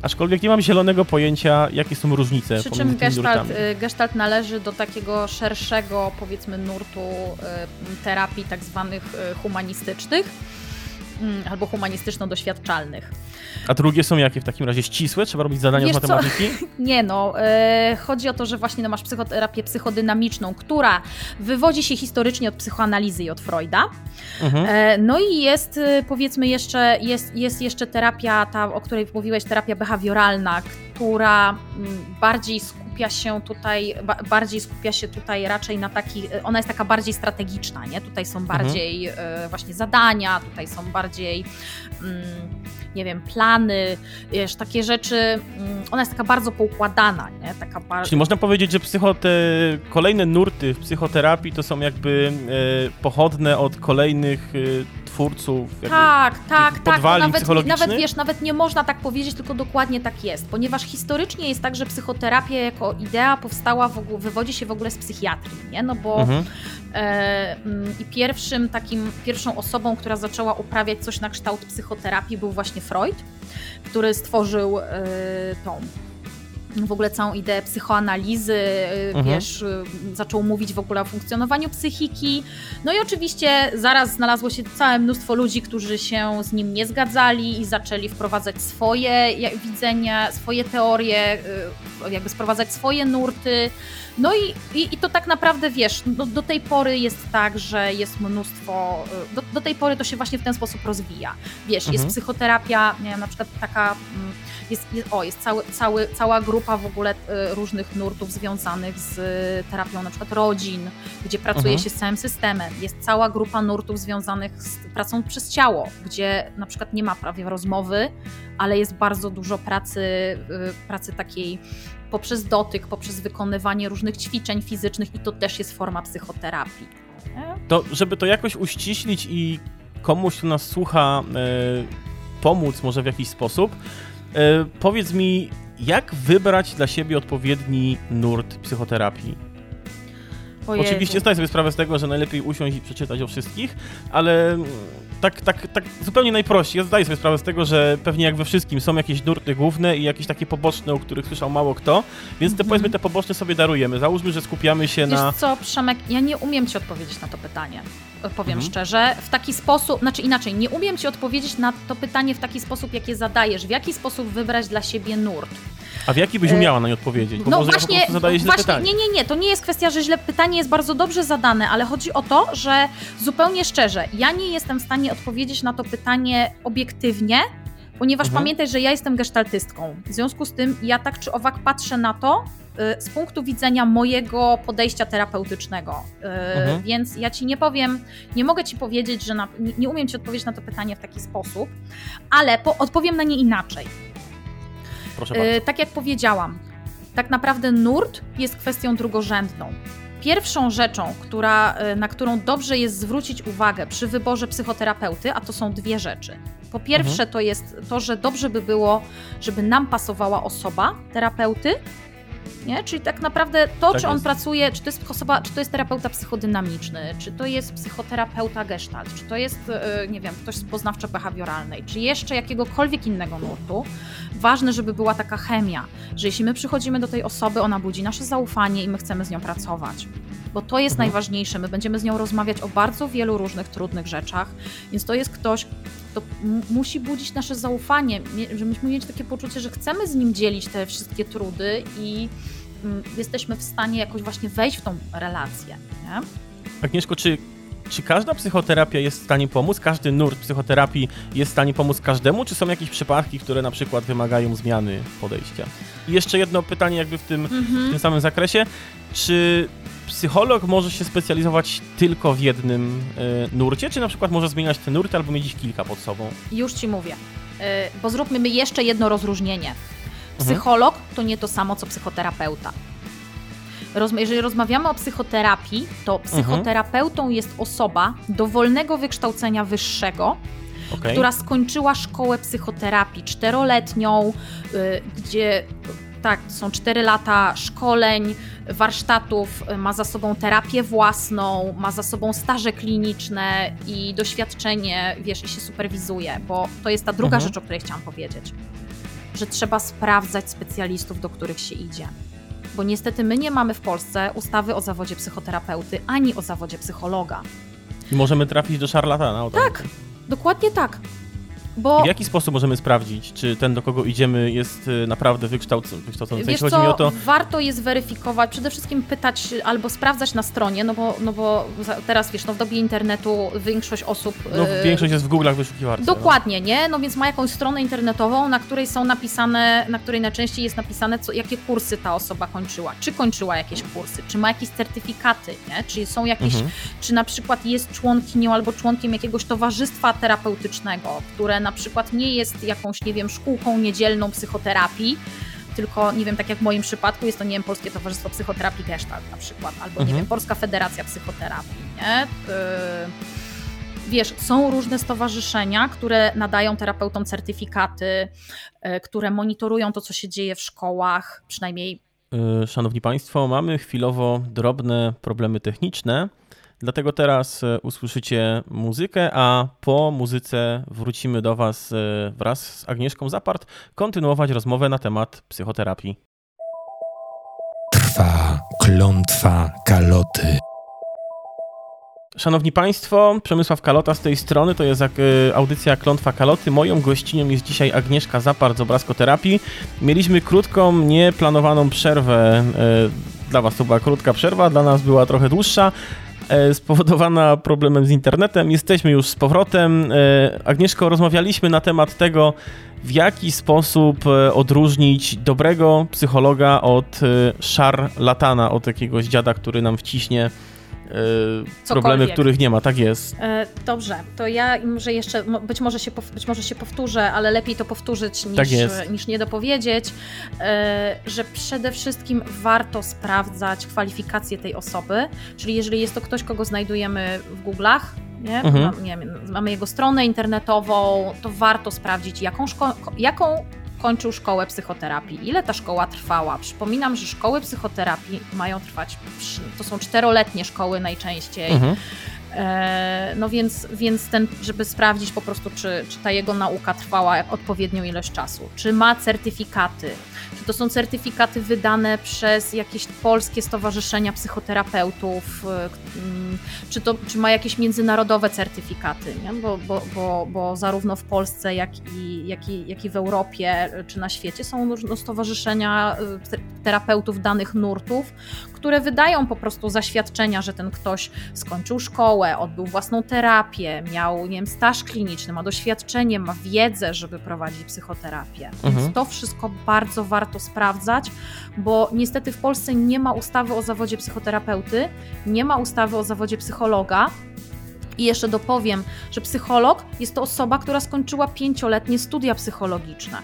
[SPEAKER 2] Aczkolwiek nie mam zielonego pojęcia, jakie są różnice
[SPEAKER 3] Przy czym gestalt, y, gestalt należy do takiego szerszego, powiedzmy, nurtu y, terapii tak zwanych y, humanistycznych albo humanistyczno-doświadczalnych.
[SPEAKER 2] A drugie są jakie w takim razie? Ścisłe? Trzeba robić zadania
[SPEAKER 3] Wiesz
[SPEAKER 2] z
[SPEAKER 3] co?
[SPEAKER 2] matematyki?
[SPEAKER 3] Nie no, e, chodzi o to, że właśnie no, masz psychoterapię psychodynamiczną, która wywodzi się historycznie od psychoanalizy i od Freuda.
[SPEAKER 2] Mhm.
[SPEAKER 3] E, no i jest e, powiedzmy jeszcze, jest, jest jeszcze terapia, ta, o której mówiłeś, terapia behawioralna, która mm, bardziej skupia się tutaj, ba, bardziej skupia się tutaj raczej na taki, e, ona jest taka bardziej strategiczna, nie? Tutaj są bardziej e, właśnie zadania, tutaj są bardziej nie wiem, plany, wiesz, takie rzeczy, mm, ona jest taka bardzo poukładana, nie? Taka bardzo...
[SPEAKER 2] Czyli można powiedzieć, że psycho, te kolejne nurty w psychoterapii to są jakby e, pochodne od kolejnych e, twórców.
[SPEAKER 3] Tak, tak, tak. No
[SPEAKER 2] podwalin
[SPEAKER 3] nawet, nawet wiesz, nawet nie można tak powiedzieć, tylko dokładnie tak jest, ponieważ historycznie jest tak, że psychoterapia jako idea powstała, w ogóle, wywodzi się w ogóle z psychiatrii, nie? No bo
[SPEAKER 2] Mhm.
[SPEAKER 3] e, mm, i pierwszym takim, pierwszą osobą, która zaczęła uprawiać coś na kształt psychoterapii był właśnie Freud, który stworzył e, tą w ogóle całą ideę psychoanalizy, e,
[SPEAKER 2] Mhm.
[SPEAKER 3] wiesz, e, zaczął mówić w ogóle o funkcjonowaniu psychiki. No i oczywiście zaraz znalazło się całe mnóstwo ludzi, którzy się z nim nie zgadzali i zaczęli wprowadzać swoje widzenia, swoje teorie, y, jakby sprowadzać swoje nurty. No i, i, i to tak naprawdę, wiesz, do, do tej pory jest tak, że jest mnóstwo, y, do, do tej pory to się właśnie w ten sposób rozwija. Wiesz, jest
[SPEAKER 2] Mhm.
[SPEAKER 3] psychoterapia, nie wiem, na przykład taka, mm, jest, jest, o, jest cały, cały, cała grupa w ogóle y, różnych nurtów związanych z y, terapią na przykład rodzin, gdzie pracuje
[SPEAKER 2] Mhm.
[SPEAKER 3] się z całym systemem. Jest cała grupa nurtów związanych z pracą przez ciało, gdzie na przykład nie ma prawie rozmowy, ale jest bardzo dużo pracy, y, pracy takiej poprzez dotyk, poprzez wykonywanie różnych ćwiczeń fizycznych i to też jest forma psychoterapii.
[SPEAKER 2] To, żeby to jakoś uściślić i komuś, kto nas słucha, e, pomóc może w jakiś sposób, e, powiedz mi, jak wybrać dla siebie odpowiedni nurt psychoterapii? Oczywiście zdaję sobie sprawę z tego, że najlepiej usiąść i przeczytać o wszystkich, ale mm, tak, tak, tak zupełnie najprościej. Ja zdaję sobie sprawę z tego, że pewnie jak we wszystkim są jakieś nurty główne i jakieś takie poboczne, o których słyszał mało kto, więc te
[SPEAKER 3] Mhm.
[SPEAKER 2] powiedzmy te poboczne sobie darujemy. Załóżmy, że skupiamy się
[SPEAKER 3] Wiesz
[SPEAKER 2] na...
[SPEAKER 3] co, Przemek, ja nie umiem Ci odpowiedzieć na to pytanie. Powiem
[SPEAKER 2] Mhm.
[SPEAKER 3] szczerze, w taki sposób, znaczy inaczej, nie umiem Ci odpowiedzieć na to pytanie w taki sposób, jakie zadajesz. W jaki sposób wybrać dla siebie nurt?
[SPEAKER 2] A w jaki byś
[SPEAKER 3] E,
[SPEAKER 2] umiała na nie odpowiedzieć? Bo
[SPEAKER 3] no
[SPEAKER 2] ja
[SPEAKER 3] właśnie,
[SPEAKER 2] zadaję źle
[SPEAKER 3] właśnie
[SPEAKER 2] pytanie.
[SPEAKER 3] nie, nie, nie, to nie jest kwestia, że źle pytanie jest bardzo dobrze zadane, ale chodzi o to, że zupełnie szczerze, ja nie jestem w stanie odpowiedzieć na to pytanie obiektywnie, ponieważ
[SPEAKER 2] Mhm.
[SPEAKER 3] pamiętaj, że ja jestem gestaltystką. W związku z tym ja tak czy owak patrzę na to y, z punktu widzenia mojego podejścia terapeutycznego. Y,
[SPEAKER 2] Mhm.
[SPEAKER 3] Więc ja ci nie powiem, nie mogę ci powiedzieć, że na, nie, nie umiem ci odpowiedzieć na to pytanie w taki sposób, ale po, odpowiem na nie inaczej.
[SPEAKER 2] Proszę bardzo.
[SPEAKER 3] E, tak jak powiedziałam, tak naprawdę nurt jest kwestią drugorzędną. Pierwszą rzeczą, która, e, na którą dobrze jest zwrócić uwagę przy wyborze psychoterapeuty, a to są dwie rzeczy. Po pierwsze,
[SPEAKER 2] Mhm.
[SPEAKER 3] to jest to, że dobrze by było, żeby nam pasowała osoba terapeuty. Nie? Czyli tak naprawdę to,
[SPEAKER 2] Tak
[SPEAKER 3] czy on
[SPEAKER 2] jest.
[SPEAKER 3] pracuje, czy to jest osoba, czy to jest terapeuta psychodynamiczny, czy to jest psychoterapeuta gestalt, czy to jest, e, nie wiem, ktoś z poznawczo-behawioralnej, czy jeszcze jakiegokolwiek innego nurtu. Ważne, żeby była taka chemia, że jeśli my przychodzimy do tej osoby, ona budzi nasze zaufanie i my chcemy z nią pracować. Bo to jest
[SPEAKER 2] Mhm.
[SPEAKER 3] najważniejsze. My będziemy z nią rozmawiać o bardzo wielu różnych trudnych rzeczach, więc to jest ktoś, kto m- musi budzić nasze zaufanie, że myśmy mieć takie poczucie, że chcemy z nim dzielić te wszystkie trudy i mm, jesteśmy w stanie jakoś właśnie wejść w tą relację. Nie?
[SPEAKER 2] Agnieszko, czy, czy każda psychoterapia jest w stanie pomóc? Każdy nurt psychoterapii jest w stanie pomóc każdemu? Czy są jakieś przypadki, które na przykład wymagają zmiany podejścia? I jeszcze jedno pytanie jakby w tym, w
[SPEAKER 3] Mhm.
[SPEAKER 2] tym samym zakresie. Czy psycholog może się specjalizować tylko w jednym y, nurcie, czy na przykład może zmieniać te nurty albo mieć ich kilka pod sobą?
[SPEAKER 3] Już ci mówię, y, bo zróbmy my jeszcze jedno rozróżnienie. Psycholog to nie to samo co psychoterapeuta. Roz, jeżeli rozmawiamy o psychoterapii, to psychoterapeutą jest osoba dowolnego wykształcenia wyższego,
[SPEAKER 2] Okay.
[SPEAKER 3] która skończyła szkołę psychoterapii czteroletnią, y, gdzie tak, są cztery lata szkoleń, warsztatów, y, ma za sobą terapię własną, ma za sobą staże kliniczne i doświadczenie, wiesz, i się superwizuje, bo to jest ta druga
[SPEAKER 2] Mhm.
[SPEAKER 3] rzecz, o której chciałam powiedzieć, że trzeba sprawdzać specjalistów, do których się idzie. Bo niestety my nie mamy w Polsce ustawy o zawodzie psychoterapeuty ani o zawodzie psychologa.
[SPEAKER 2] I możemy trafić do szarlatana. to
[SPEAKER 3] Tak, dokładnie tak. Bo
[SPEAKER 2] W jaki sposób możemy sprawdzić, czy ten, do kogo idziemy, jest y, naprawdę wykształcony? wykształcony?
[SPEAKER 3] Wiesz
[SPEAKER 2] chodzi mi
[SPEAKER 3] co,
[SPEAKER 2] o to,
[SPEAKER 3] warto jest weryfikować, przede wszystkim pytać albo sprawdzać na stronie, no bo, no bo teraz wiesz, no w dobie internetu większość osób...
[SPEAKER 2] no,
[SPEAKER 3] e,
[SPEAKER 2] większość jest w Google'ach wyszukiwarce.
[SPEAKER 3] Dokładnie, nie? No więc ma jakąś stronę internetową, na której są napisane, na której najczęściej jest napisane, co, jakie kursy ta osoba kończyła. Czy kończyła jakieś kursy, czy ma jakieś certyfikaty, nie? Czy są jakieś,
[SPEAKER 2] Mhm.
[SPEAKER 3] czy na przykład jest członkinią albo członkiem jakiegoś towarzystwa terapeutycznego, które na przykład nie jest jakąś, nie wiem, szkółką niedzielną psychoterapii, tylko, nie wiem, tak jak w moim przypadku, jest to, nie wiem, Polskie Towarzystwo Psychoterapii Gestalt na przykład, albo, nie
[SPEAKER 2] Mhm.
[SPEAKER 3] wiem, Polska Federacja Psychoterapii, nie? Yy, wiesz, są różne stowarzyszenia, które nadają terapeutom certyfikaty, yy, które monitorują to, co się dzieje w szkołach, przynajmniej
[SPEAKER 2] Y, Szanowni Państwo, mamy chwilowo drobne problemy techniczne, dlatego teraz y, usłyszycie muzykę, a po muzyce wrócimy do Was y, wraz z Agnieszką Zapart kontynuować rozmowę na temat psychoterapii.
[SPEAKER 1] Trwa klątwa kaloty.
[SPEAKER 2] Szanowni Państwo, Przemysław Kalota z tej strony, to jest y, audycja Klątwa Kaloty. Moją gościnią jest dzisiaj Agnieszka Zapart z obrazkoterapii. Mieliśmy krótką, nieplanowaną przerwę. Dla Was to była krótka przerwa, dla nas była trochę dłuższa. Y, Spowodowana problemem z internetem. Jesteśmy już z powrotem. Y, Agnieszko, rozmawialiśmy na temat tego, w jaki sposób y, odróżnić dobrego psychologa od szarlatana, od jakiegoś dziada, który nam wciśnie y, problemy,
[SPEAKER 3] Cokolwiek.
[SPEAKER 2] których nie ma. Tak jest.
[SPEAKER 3] E, Dobrze, to ja może jeszcze, być może, się, być może się powtórzę, ale lepiej to powtórzyć niż,
[SPEAKER 2] Tak
[SPEAKER 3] niż nie dopowiedzieć, e, że przede wszystkim warto sprawdzać kwalifikacje tej osoby, czyli jeżeli jest to ktoś, kogo znajdujemy w Google'ach, nie?
[SPEAKER 2] Mhm.
[SPEAKER 3] Ma, nie mamy jego stronę internetową, to warto sprawdzić, jaką, jaką kończył szkołę psychoterapii, ile ta szkoła trwała. Przypominam, że szkoły psychoterapii mają trwać, to są czteroletnie szkoły najczęściej,
[SPEAKER 2] Mhm.
[SPEAKER 3] E, No więc, więc ten, żeby sprawdzić po prostu, czy, czy ta jego nauka trwała odpowiednią ilość czasu, czy ma certyfikaty, czy to są certyfikaty wydane przez jakieś polskie stowarzyszenia psychoterapeutów, e, czy, to, czy ma jakieś międzynarodowe certyfikaty, nie? Bo, bo, bo, bo zarówno w Polsce, jak i, jak, i, jak i w Europie, e, czy na świecie są różne stowarzyszenia te- terapeutów danych nurtów, które wydają po prostu zaświadczenia, że ten ktoś skończył szkołę, odbył własną terapię, miał nie wiem, staż kliniczny, ma doświadczenie, ma wiedzę, żeby prowadzić psychoterapię.
[SPEAKER 2] Mhm.
[SPEAKER 3] Więc to wszystko bardzo warto sprawdzać, bo niestety w Polsce nie ma ustawy o zawodzie psychoterapeuty, nie ma ustawy o zawodzie psychologa. I jeszcze dopowiem, że psycholog jest to osoba, która skończyła pięcioletnie studia psychologiczne.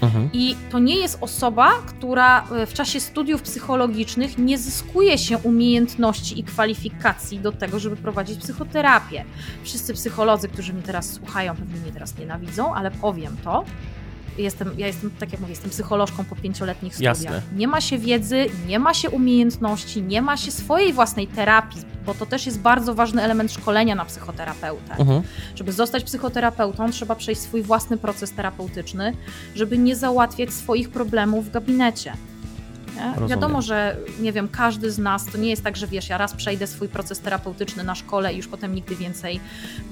[SPEAKER 2] Mhm.
[SPEAKER 3] I to nie jest osoba, która e, w czasie studiów psychologicznych nie zyskuje się umiejętności i kwalifikacji do tego, żeby prowadzić psychoterapię. Wszyscy psycholodzy, którzy mnie teraz słuchają, pewnie mnie teraz nienawidzą, ale powiem to. Jestem, ja jestem, tak jak mówię, jestem psycholożką po pięcioletnich studiach.
[SPEAKER 2] Jasne.
[SPEAKER 3] Nie ma się wiedzy, nie ma się umiejętności, nie ma się swojej własnej terapii, bo to też jest bardzo ważny element szkolenia na psychoterapeutę.
[SPEAKER 2] Mhm.
[SPEAKER 3] Żeby zostać psychoterapeutą, trzeba przejść swój własny proces terapeutyczny, żeby nie załatwiać swoich problemów w gabinecie.
[SPEAKER 2] Rozumiem.
[SPEAKER 3] Wiadomo, że nie wiem, każdy z nas, to nie jest tak, że wiesz, ja raz przejdę swój proces terapeutyczny na szkole i już potem nigdy więcej,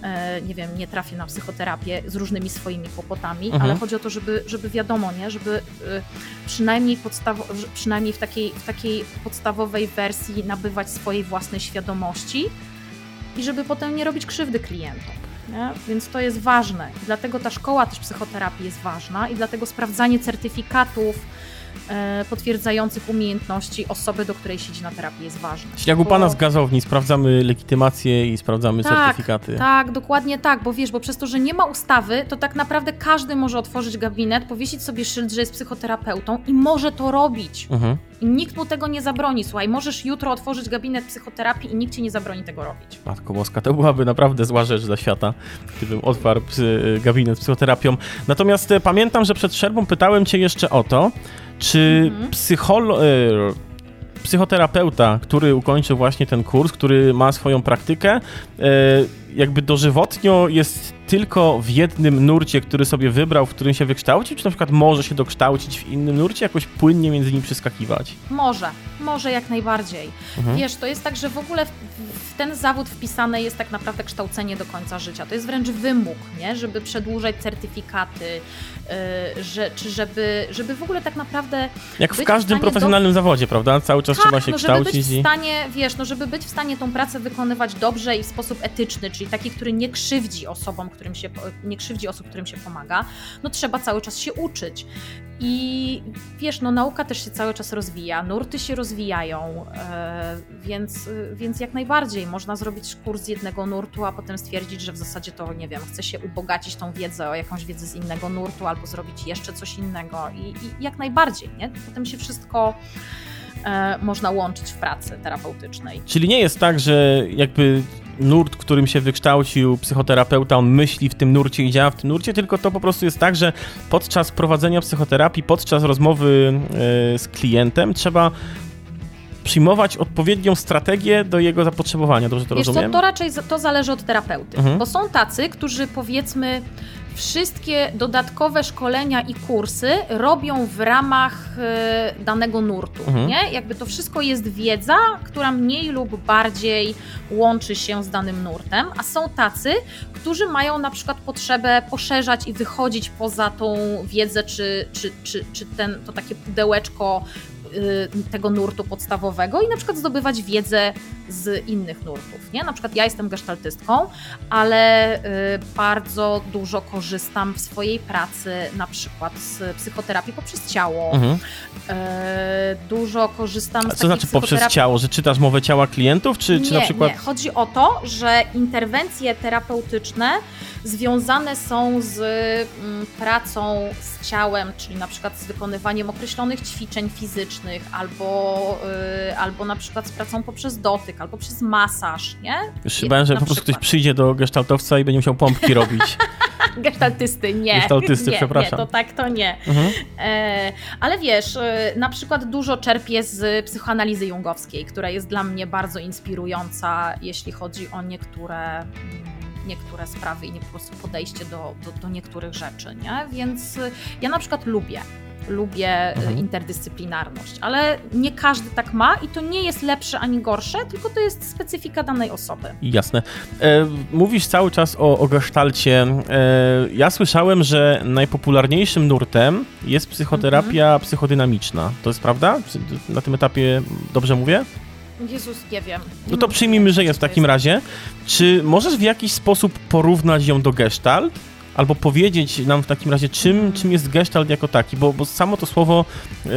[SPEAKER 3] e, nie wiem, nie trafię na psychoterapię z różnymi swoimi kłopotami,
[SPEAKER 2] Mhm.
[SPEAKER 3] ale chodzi o to, żeby, żeby wiadomo, nie, żeby e, przynajmniej, podstawo, przynajmniej w, takiej, w takiej podstawowej wersji nabywać swojej własnej świadomości i żeby potem nie robić krzywdy klientom. Nie? Więc to jest ważne. Dlatego ta szkoła też psychoterapii jest ważna i dlatego sprawdzanie certyfikatów potwierdzających umiejętności osoby, do której siedzi na terapii jest ważne.
[SPEAKER 2] Czyli jak u pana z gazowni sprawdzamy legitymację i sprawdzamy
[SPEAKER 3] Tak,
[SPEAKER 2] certyfikaty.
[SPEAKER 3] Tak, dokładnie tak, bo wiesz, bo przez to, że nie ma ustawy, to tak naprawdę każdy może otworzyć gabinet, powiesić sobie szyld, że jest psychoterapeutą i może to robić.
[SPEAKER 2] Mhm.
[SPEAKER 3] I nikt mu tego nie zabroni. Słuchaj, możesz jutro otworzyć gabinet psychoterapii i nikt ci nie zabroni tego robić.
[SPEAKER 2] Matko Boska, to byłaby naprawdę zła rzecz dla świata, gdybym otwarł psy, gabinet psychoterapią. Natomiast e, pamiętam, że przed przerwą pytałem cię jeszcze o to, czy
[SPEAKER 3] Mhm.
[SPEAKER 2] psycholo... Psychoterapeuta, który ukończył właśnie ten kurs, który ma swoją praktykę, e, jakby dożywotnio jest tylko w jednym nurcie, który sobie wybrał, w którym się wykształcił, czy na przykład może się dokształcić w innym nurcie, jakoś płynnie między nimi przeskakiwać?
[SPEAKER 3] Może, może jak najbardziej.
[SPEAKER 2] Mhm.
[SPEAKER 3] Wiesz, to jest tak, że w ogóle w, w ten zawód wpisane jest tak naprawdę kształcenie do końca życia. To jest wręcz wymóg, nie? żeby przedłużać certyfikaty, że, czy żeby, żeby w ogóle tak naprawdę
[SPEAKER 2] Jak w
[SPEAKER 3] w
[SPEAKER 2] każdym
[SPEAKER 3] stanie
[SPEAKER 2] profesjonalnym zawodzie, prawda? Cały czas trzeba się
[SPEAKER 3] no, żeby być w
[SPEAKER 2] i...
[SPEAKER 3] stanie, wiesz, no żeby być w stanie tą pracę wykonywać dobrze i w sposób etyczny, czyli taki, który nie krzywdzi osobom, którym się, nie krzywdzi osób, którym się pomaga, no trzeba cały czas się uczyć. I wiesz, no nauka też się cały czas rozwija, nurty się rozwijają, e, więc, więc jak najbardziej można zrobić kurs z jednego nurtu, a potem stwierdzić, że w zasadzie to, nie wiem, chce się ubogacić tą wiedzę o jakąś wiedzę z innego nurtu albo zrobić jeszcze coś innego i, i jak najbardziej, nie? Potem się wszystko e, można łączyć w pracy terapeutycznej.
[SPEAKER 2] Czyli nie jest tak, że jakby nurt, którym się wykształcił psychoterapeuta, on myśli w tym nurcie i działa w tym nurcie, tylko to po prostu jest tak, że podczas prowadzenia psychoterapii, podczas rozmowy e, z klientem trzeba przyjmować odpowiednią strategię do jego zapotrzebowania. Dobrze to
[SPEAKER 3] Wiesz co,
[SPEAKER 2] rozumiem?
[SPEAKER 3] to raczej to zależy od terapeuty,
[SPEAKER 2] Mhm.
[SPEAKER 3] bo są tacy, którzy powiedzmy wszystkie dodatkowe szkolenia i kursy robią w ramach e, danego nurtu,
[SPEAKER 2] Mhm.
[SPEAKER 3] nie? Jakby to wszystko jest wiedza, która mniej lub bardziej łączy się z danym nurtem, a są tacy, którzy mają na przykład potrzebę poszerzać i wychodzić poza tą wiedzę, czy, czy, czy, czy ten, to takie pudełeczko tego nurtu podstawowego i na przykład zdobywać wiedzę z innych nurtów. Nie? Na przykład ja jestem gestaltystką, ale y, bardzo dużo korzystam w swojej pracy na przykład z psychoterapii poprzez ciało.
[SPEAKER 2] Mhm.
[SPEAKER 3] Y, dużo korzystam z
[SPEAKER 2] A co
[SPEAKER 3] takiej
[SPEAKER 2] znaczy poprzez ciało? Że czytasz mowę ciała klientów, czy, czy
[SPEAKER 3] nie,
[SPEAKER 2] na przykład...
[SPEAKER 3] Nie, chodzi o to, że interwencje terapeutyczne związane są z mm, pracą z ciałem, czyli na przykład z wykonywaniem określonych ćwiczeń fizycznych, albo, y, albo na przykład z pracą poprzez dotyk, albo przez masaż, nie?
[SPEAKER 2] Już się bałem, że po prostu ktoś przyjdzie do gestaltowca i będzie musiał pompki robić.
[SPEAKER 3] Gestaltysty, nie.
[SPEAKER 2] Gestaltysty,
[SPEAKER 3] nie,
[SPEAKER 2] przepraszam.
[SPEAKER 3] Nie, to tak to nie.
[SPEAKER 2] Mhm.
[SPEAKER 3] E, ale wiesz, e, na przykład dużo czerpię z psychoanalizy jungowskiej, która jest dla mnie bardzo inspirująca, jeśli chodzi o niektóre, mm, niektóre sprawy i nie po prostu podejście do, do, do niektórych rzeczy, nie? Więc e, ja na przykład lubię. Lubię e,
[SPEAKER 2] Mhm.
[SPEAKER 3] interdyscyplinarność, ale nie każdy tak ma i to nie jest lepsze ani gorsze, tylko to jest specyfika danej osoby.
[SPEAKER 2] Jasne. E, mówisz cały czas o, o gestalcie. E, ja słyszałem, że najpopularniejszym nurtem jest psychoterapia
[SPEAKER 3] Mhm.
[SPEAKER 2] psychodynamiczna. To jest prawda? Na tym etapie dobrze mówię?
[SPEAKER 3] Jezus, nie wiem.
[SPEAKER 2] No to przyjmijmy, że jest w takim razie. Czy możesz w jakiś sposób porównać ją do gestalt? Albo powiedzieć nam w takim razie, czym, czym jest gestalt jako taki? Bo, bo samo to słowo e,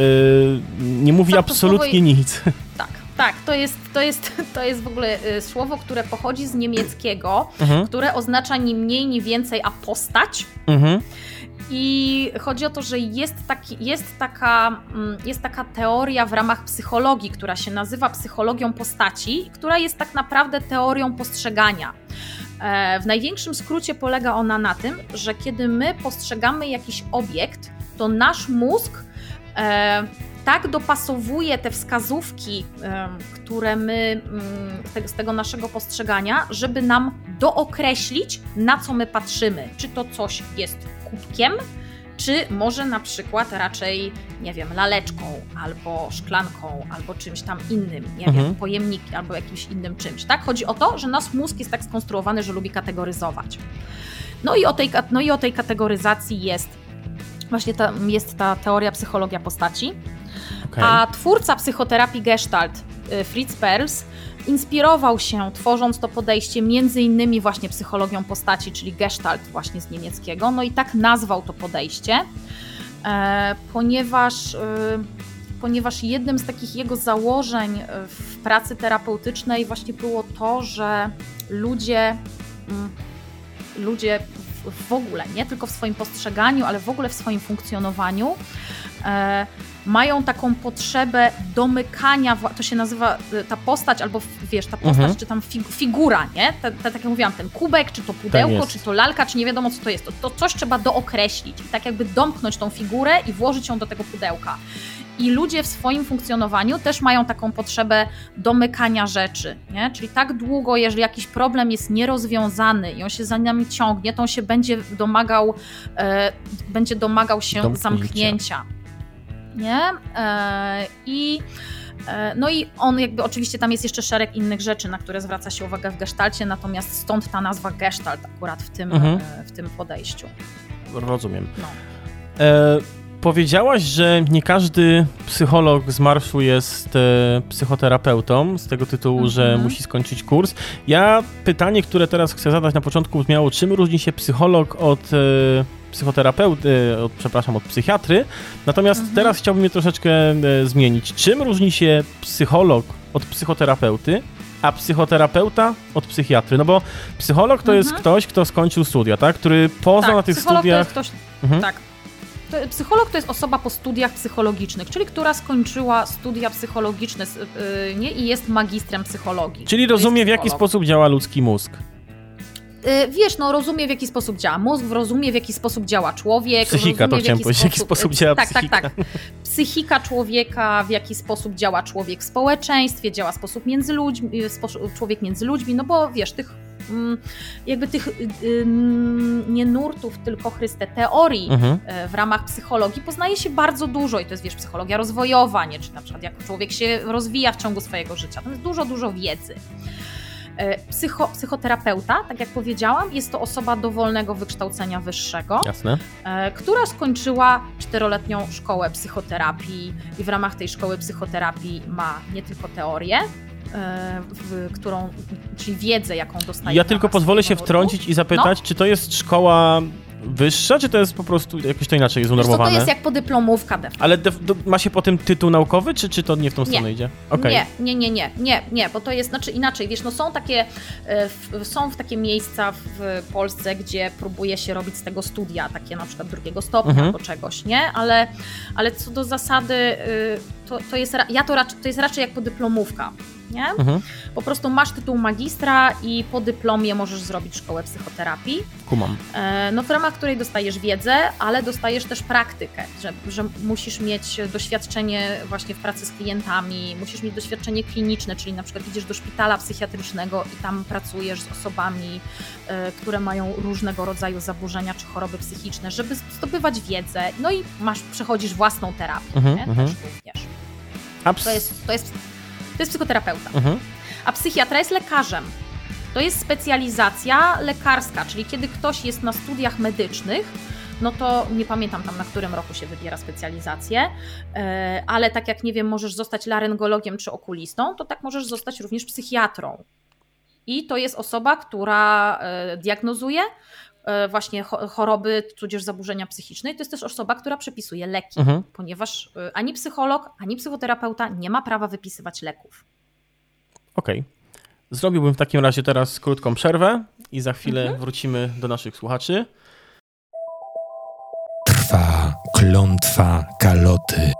[SPEAKER 2] nie mówi absolutnie
[SPEAKER 3] słowo
[SPEAKER 2] nic.
[SPEAKER 3] Tak, tak, to jest, to jest, to jest w ogóle y, słowo, które pochodzi z niemieckiego,
[SPEAKER 2] Mhm,
[SPEAKER 3] które oznacza ni mniej, ni więcej, a postać.
[SPEAKER 2] mhm,
[SPEAKER 3] I chodzi o to, że jest, taki, jest, taka, mm, jest taka teoria w ramach psychologii, która się nazywa psychologią postaci, która jest tak naprawdę teorią postrzegania. E, W największym skrócie polega ona na tym, że kiedy my postrzegamy jakiś obiekt, to nasz mózg e, tak dopasowuje te wskazówki, em, które my mm, z tego naszego postrzegania, żeby nam dookreślić, na co my patrzymy. Czy to coś jest kubkiem, czy może na przykład raczej, nie wiem, laleczką, albo szklanką, albo czymś tam innym, nie
[SPEAKER 2] Mhm.
[SPEAKER 3] wiem, pojemnikiem, albo jakimś innym czymś, tak? Chodzi o to, że nasz mózg jest tak skonstruowany, że lubi kategoryzować. No i o tej, no i o tej kategoryzacji jest właśnie ta, jest ta teoria psychologia postaci,
[SPEAKER 2] okej.
[SPEAKER 3] a twórca psychoterapii Gestalt, y, Fritz Perls, inspirował się, tworząc to podejście, między innymi właśnie psychologią postaci, czyli Gestalt właśnie z niemieckiego, no i tak nazwał to podejście. e, ponieważ, e, ponieważ jednym z takich jego założeń w pracy terapeutycznej właśnie było to, że ludzie, mm, ludzie w ogóle, nie tylko w swoim postrzeganiu, ale w ogóle w swoim funkcjonowaniu, e, mają taką potrzebę domykania, to się nazywa e, ta postać, albo wiesz, ta postać, mhm. czy tam figura, nie? Ta, ta, tak jak mówiłam, ten kubek, czy to pudełko, tak czy to lalka, czy nie wiadomo co to jest. To, to coś trzeba dookreślić i tak jakby domknąć tą figurę i włożyć ją do tego pudełka. I ludzie w swoim funkcjonowaniu też mają taką potrzebę domykania rzeczy, nie? Czyli tak długo, jeżeli jakiś problem jest nierozwiązany i on się za nami ciągnie, to on się będzie domagał, e, będzie domagał się Domknięcia. zamknięcia. Nie? E, I e, no i on jakby oczywiście tam jest jeszcze szereg innych rzeczy, na które zwraca się uwagę w gestalcie, natomiast stąd ta nazwa gestalt akurat w tym, mhm. E, w tym podejściu.
[SPEAKER 2] Rozumiem. No. E, powiedziałaś, że nie każdy psycholog z marszu jest e, psychoterapeutą, z tego tytułu, mhm. że musi skończyć kurs. Ja pytanie, które teraz chcę zadać na początku brzmiało, czym różni się psycholog od e, psychoterapeuty, od, przepraszam, od psychiatry. Natomiast mhm. teraz chciałbym je troszeczkę e, zmienić. Czym różni się psycholog od psychoterapeuty, a psychoterapeuta od psychiatry? No bo psycholog to mhm. jest ktoś, kto skończył studia, tak? Który poza tak, na tych studiach... To jest ktoś...
[SPEAKER 3] Mhm. Tak. Psycholog to jest osoba po studiach psychologicznych, czyli która skończyła studia psychologiczne yy, nie, i jest magistrem psychologii.
[SPEAKER 2] Czyli rozumie, w jaki sposób działa ludzki mózg.
[SPEAKER 3] Y, wiesz, no rozumie w jaki sposób działa mózg, rozumie w jaki sposób działa człowiek.
[SPEAKER 2] Psychika, to chciałem powiedzieć, w jaki sposób działa
[SPEAKER 3] tak,
[SPEAKER 2] psychika.
[SPEAKER 3] Tak, tak, Psychika człowieka, w jaki sposób działa człowiek w społeczeństwie, działa sposób między ludźmi, człowiek między ludźmi, no bo wiesz, tych mm, jakby tych nie nurtów, tylko chryste teorii mhm. E, w ramach psychologii poznaje się bardzo dużo i to jest, wiesz, psychologia rozwojowa, nie? czy na przykład jak człowiek się rozwija w ciągu swojego życia. To jest dużo, dużo wiedzy. E, psycho, psychoterapeuta, tak jak powiedziałam, jest to osoba dowolnego wykształcenia wyższego,
[SPEAKER 2] Jasne.
[SPEAKER 3] E, która skończyła czteroletnią szkołę psychoterapii i w ramach tej szkoły psychoterapii ma nie tylko teorię, e, w, którą, czyli wiedzę, jaką dostaje.
[SPEAKER 2] Ja tylko pozwolę się wtrącić i zapytać, no? czy to jest szkoła wyższa, czy to jest po prostu jakoś to inaczej jest unormowane?
[SPEAKER 3] to jest jak podyplomówka de
[SPEAKER 2] Ale de, do, ma się po tym tytuł naukowy, czy, czy to nie w tą stronę idzie?
[SPEAKER 3] Okay. Nie, nie, nie, nie, nie, nie, bo to jest, znaczy inaczej, wiesz, no są takie, e, w, są w takie miejsca w Polsce, gdzie próbuje się robić z tego studia, takie na przykład drugiego stopnia mhm. albo czegoś, nie? Ale, ale co do zasady, y, to, to jest, ja to, raczej, to jest raczej jak podyplomówka nie? Mhm. Po prostu masz tytuł magistra i po dyplomie możesz zrobić szkołę psychoterapii.
[SPEAKER 2] Kumam.
[SPEAKER 3] E, no w ramach której dostajesz wiedzę, ale dostajesz też praktykę, że, że musisz mieć doświadczenie właśnie w pracy z klientami, musisz mieć doświadczenie kliniczne, czyli na przykład idziesz do szpitala psychiatrycznego i tam pracujesz z osobami, e, które mają różnego rodzaju zaburzenia czy choroby psychiczne, żeby zdobywać wiedzę, no i masz, przechodzisz własną terapię, mhm, nie? Mhm. też również. To jest, to jest to jest psychoterapeuta. Mhm. A psychiatra jest lekarzem. To jest specjalizacja lekarska, czyli kiedy ktoś jest na studiach medycznych, no to nie pamiętam tam na którym roku się wybiera specjalizację, e, ale tak jak nie wiem, możesz zostać laryngologiem czy okulistą, to tak możesz zostać również psychiatrą. I to jest osoba, która e, diagnozuje właśnie choroby, tudzież zaburzenia psychiczne. I to jest też osoba, która przepisuje leki, mhm. ponieważ ani psycholog, ani psychoterapeuta nie ma prawa wypisywać leków.
[SPEAKER 2] Okej. Okay. Zrobiłbym w takim razie teraz krótką przerwę i za chwilę mhm. wrócimy do naszych słuchaczy.
[SPEAKER 1] Trwa klątwa kaloty.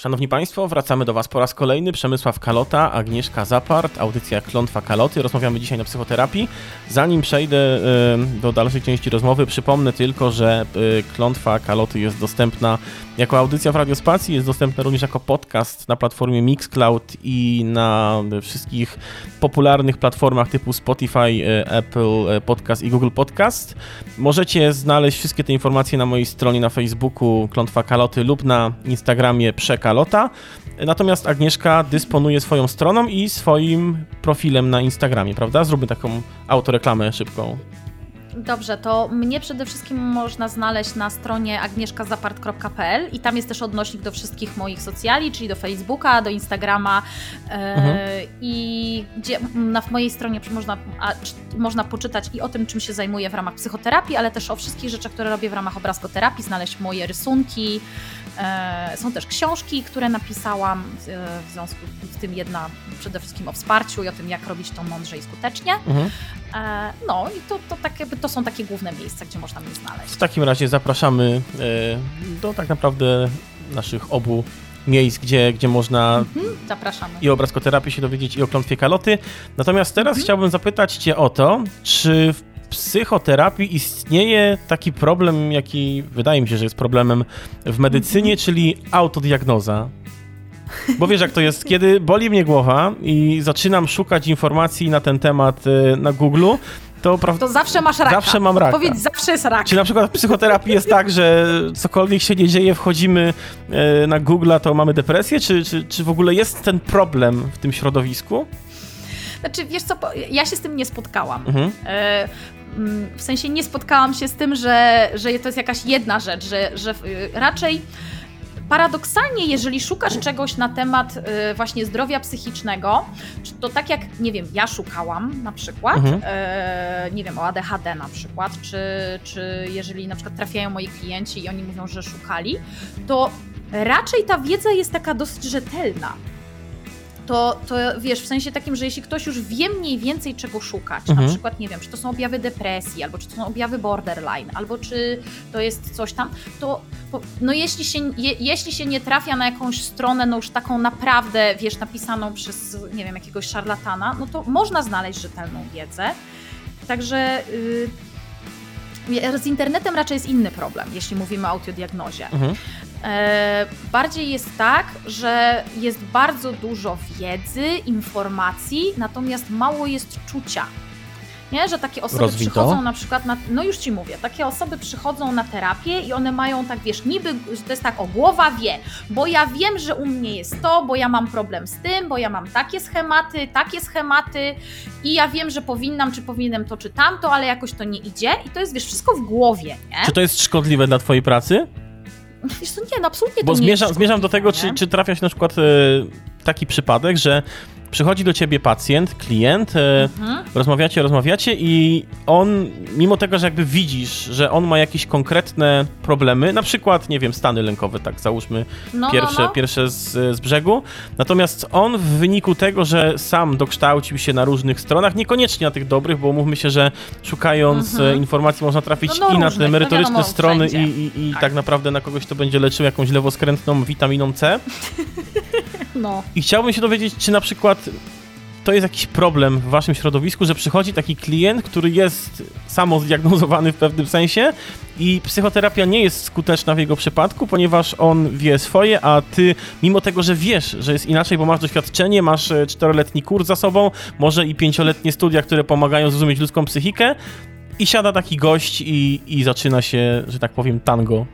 [SPEAKER 2] Szanowni Państwo, wracamy do Was po raz kolejny. Przemysław Kalota, Agnieszka Zapart, audycja Klątwa Kaloty. Rozmawiamy dzisiaj na psychoterapii. Zanim przejdę do dalszej części rozmowy, przypomnę tylko, że e, Klątwa Kaloty jest dostępna jako audycja w Radiospacji, jest dostępna również jako podcast na platformie Mixcloud i na wszystkich popularnych platformach typu Spotify, e, Apple Podcast i Google Podcast. Możecie znaleźć wszystkie te informacje na mojej stronie na Facebooku Klątwa Kaloty lub na Instagramie Przeka Kalota. Natomiast Agnieszka dysponuje swoją stroną i swoim profilem na Instagramie, prawda? Zróbmy taką autoreklamę szybką.
[SPEAKER 3] Dobrze, to mnie przede wszystkim można znaleźć na stronie agnieszkazapart.pl i tam jest też odnośnik do wszystkich moich socjali, czyli do Facebooka, do Instagrama e, mhm. i gdzie na mojej stronie można, a, można poczytać i o tym, czym się zajmuję w ramach psychoterapii, ale też o wszystkich rzeczach, które robię w ramach obrazkoterapii, znaleźć moje rysunki, e, są też książki, które napisałam, w związku z tym jedna przede wszystkim o wsparciu i o tym, jak robić to mądrze i skutecznie. Mhm. E, no i to, to, tak jakby, to są takie główne miejsca, gdzie można mnie znaleźć.
[SPEAKER 2] W takim razie zapraszamy e, do tak naprawdę naszych obu miejsc, gdzie, gdzie można
[SPEAKER 3] mhm, Zapraszamy.
[SPEAKER 2] i o obrazkoterapii się dowiedzieć, i o klątwie kaloty. Natomiast teraz mhm. chciałbym zapytać Cię o to, czy w psychoterapii istnieje taki problem, jaki wydaje mi się, że jest problemem w medycynie, mhm. czyli autodiagnoza. Bo wiesz, jak to jest, kiedy boli mnie głowa i zaczynam szukać informacji na ten temat y, na Google, to,
[SPEAKER 3] to zawsze masz raka.
[SPEAKER 2] Zawsze mam raka.
[SPEAKER 3] Zawsze jest rak.
[SPEAKER 2] Czy na przykład w psychoterapii jest tak, że cokolwiek się nie dzieje, wchodzimy y, na Google, to mamy depresję? Czy, czy, czy w ogóle jest ten problem w tym środowisku?
[SPEAKER 3] Znaczy, wiesz co, ja się z tym nie spotkałam. Mhm. E, mm, w sensie nie spotkałam się z tym, że, że to jest jakaś jedna rzecz, że, że raczej paradoksalnie, jeżeli szukasz czegoś na temat y, właśnie zdrowia psychicznego, to tak jak, nie wiem, ja szukałam na przykład, mhm. y, nie wiem, o ADHD na przykład, czy, czy jeżeli na przykład trafiają moi klienci i oni mówią, że szukali, to raczej ta wiedza jest taka dosyć rzetelna to, to wiesz, w sensie takim, że jeśli ktoś już wie mniej więcej czego szukać, mhm. na przykład, nie wiem, czy to są objawy depresji, albo czy to są objawy borderline, albo czy to jest coś tam, to no jeśli się, je, jeśli się nie trafia na jakąś stronę, no już taką naprawdę, wiesz, napisaną przez, nie wiem, jakiegoś szarlatana, no to można znaleźć rzetelną wiedzę. Także... Yy, z internetem raczej jest inny problem, jeśli mówimy o autodiagnozie. Mhm. E, bardziej jest tak, że jest bardzo dużo wiedzy, informacji, natomiast mało jest czucia. Nie? Że takie osoby Rozwito. przychodzą na przykład na, no już ci mówię, takie osoby przychodzą na terapię i one mają tak, wiesz, niby, to jest tak, o głowa wie, bo ja wiem, że u mnie jest to, bo ja mam problem z tym, bo ja mam takie schematy, takie schematy i ja wiem, że powinnam, czy powinienem to, czy tamto, ale jakoś to nie idzie i to jest, wiesz, wszystko w głowie, nie?
[SPEAKER 2] Czy to jest szkodliwe dla twojej pracy?
[SPEAKER 3] Wiesz co, nie, no absolutnie
[SPEAKER 2] Bo
[SPEAKER 3] to
[SPEAKER 2] zmierzam, nie zmierzam do tego, czy, czy trafia się na przykład e, taki przypadek, że przychodzi do ciebie pacjent, klient, e, mhm. rozmawiacie, rozmawiacie i on, mimo tego, że jakby widzisz, że on ma jakieś konkretne problemy, na przykład, nie wiem, stany lękowe, tak załóżmy no, no pierwsze, no, no. pierwsze z, z brzegu, natomiast on w wyniku tego, że sam dokształcił się na różnych stronach, niekoniecznie na tych dobrych, bo mówmy się, że szukając mhm. informacji można trafić no, no i na te merytoryczne strony i, i, i tak. tak naprawdę na kogoś to będzie leczył jakąś lewoskrętną witaminą C. No. I chciałbym się dowiedzieć, czy na przykład to jest jakiś problem w waszym środowisku, że przychodzi taki klient, który jest samo zdiagnozowany w pewnym sensie i psychoterapia nie jest skuteczna w jego przypadku, ponieważ on wie swoje, a ty, mimo tego, że wiesz, że jest inaczej, bo masz doświadczenie, masz e, czteroletni kurs za sobą, może i pięcioletnie studia, które pomagają zrozumieć ludzką psychikę, i siada taki gość i, i zaczyna się, że tak powiem, tango.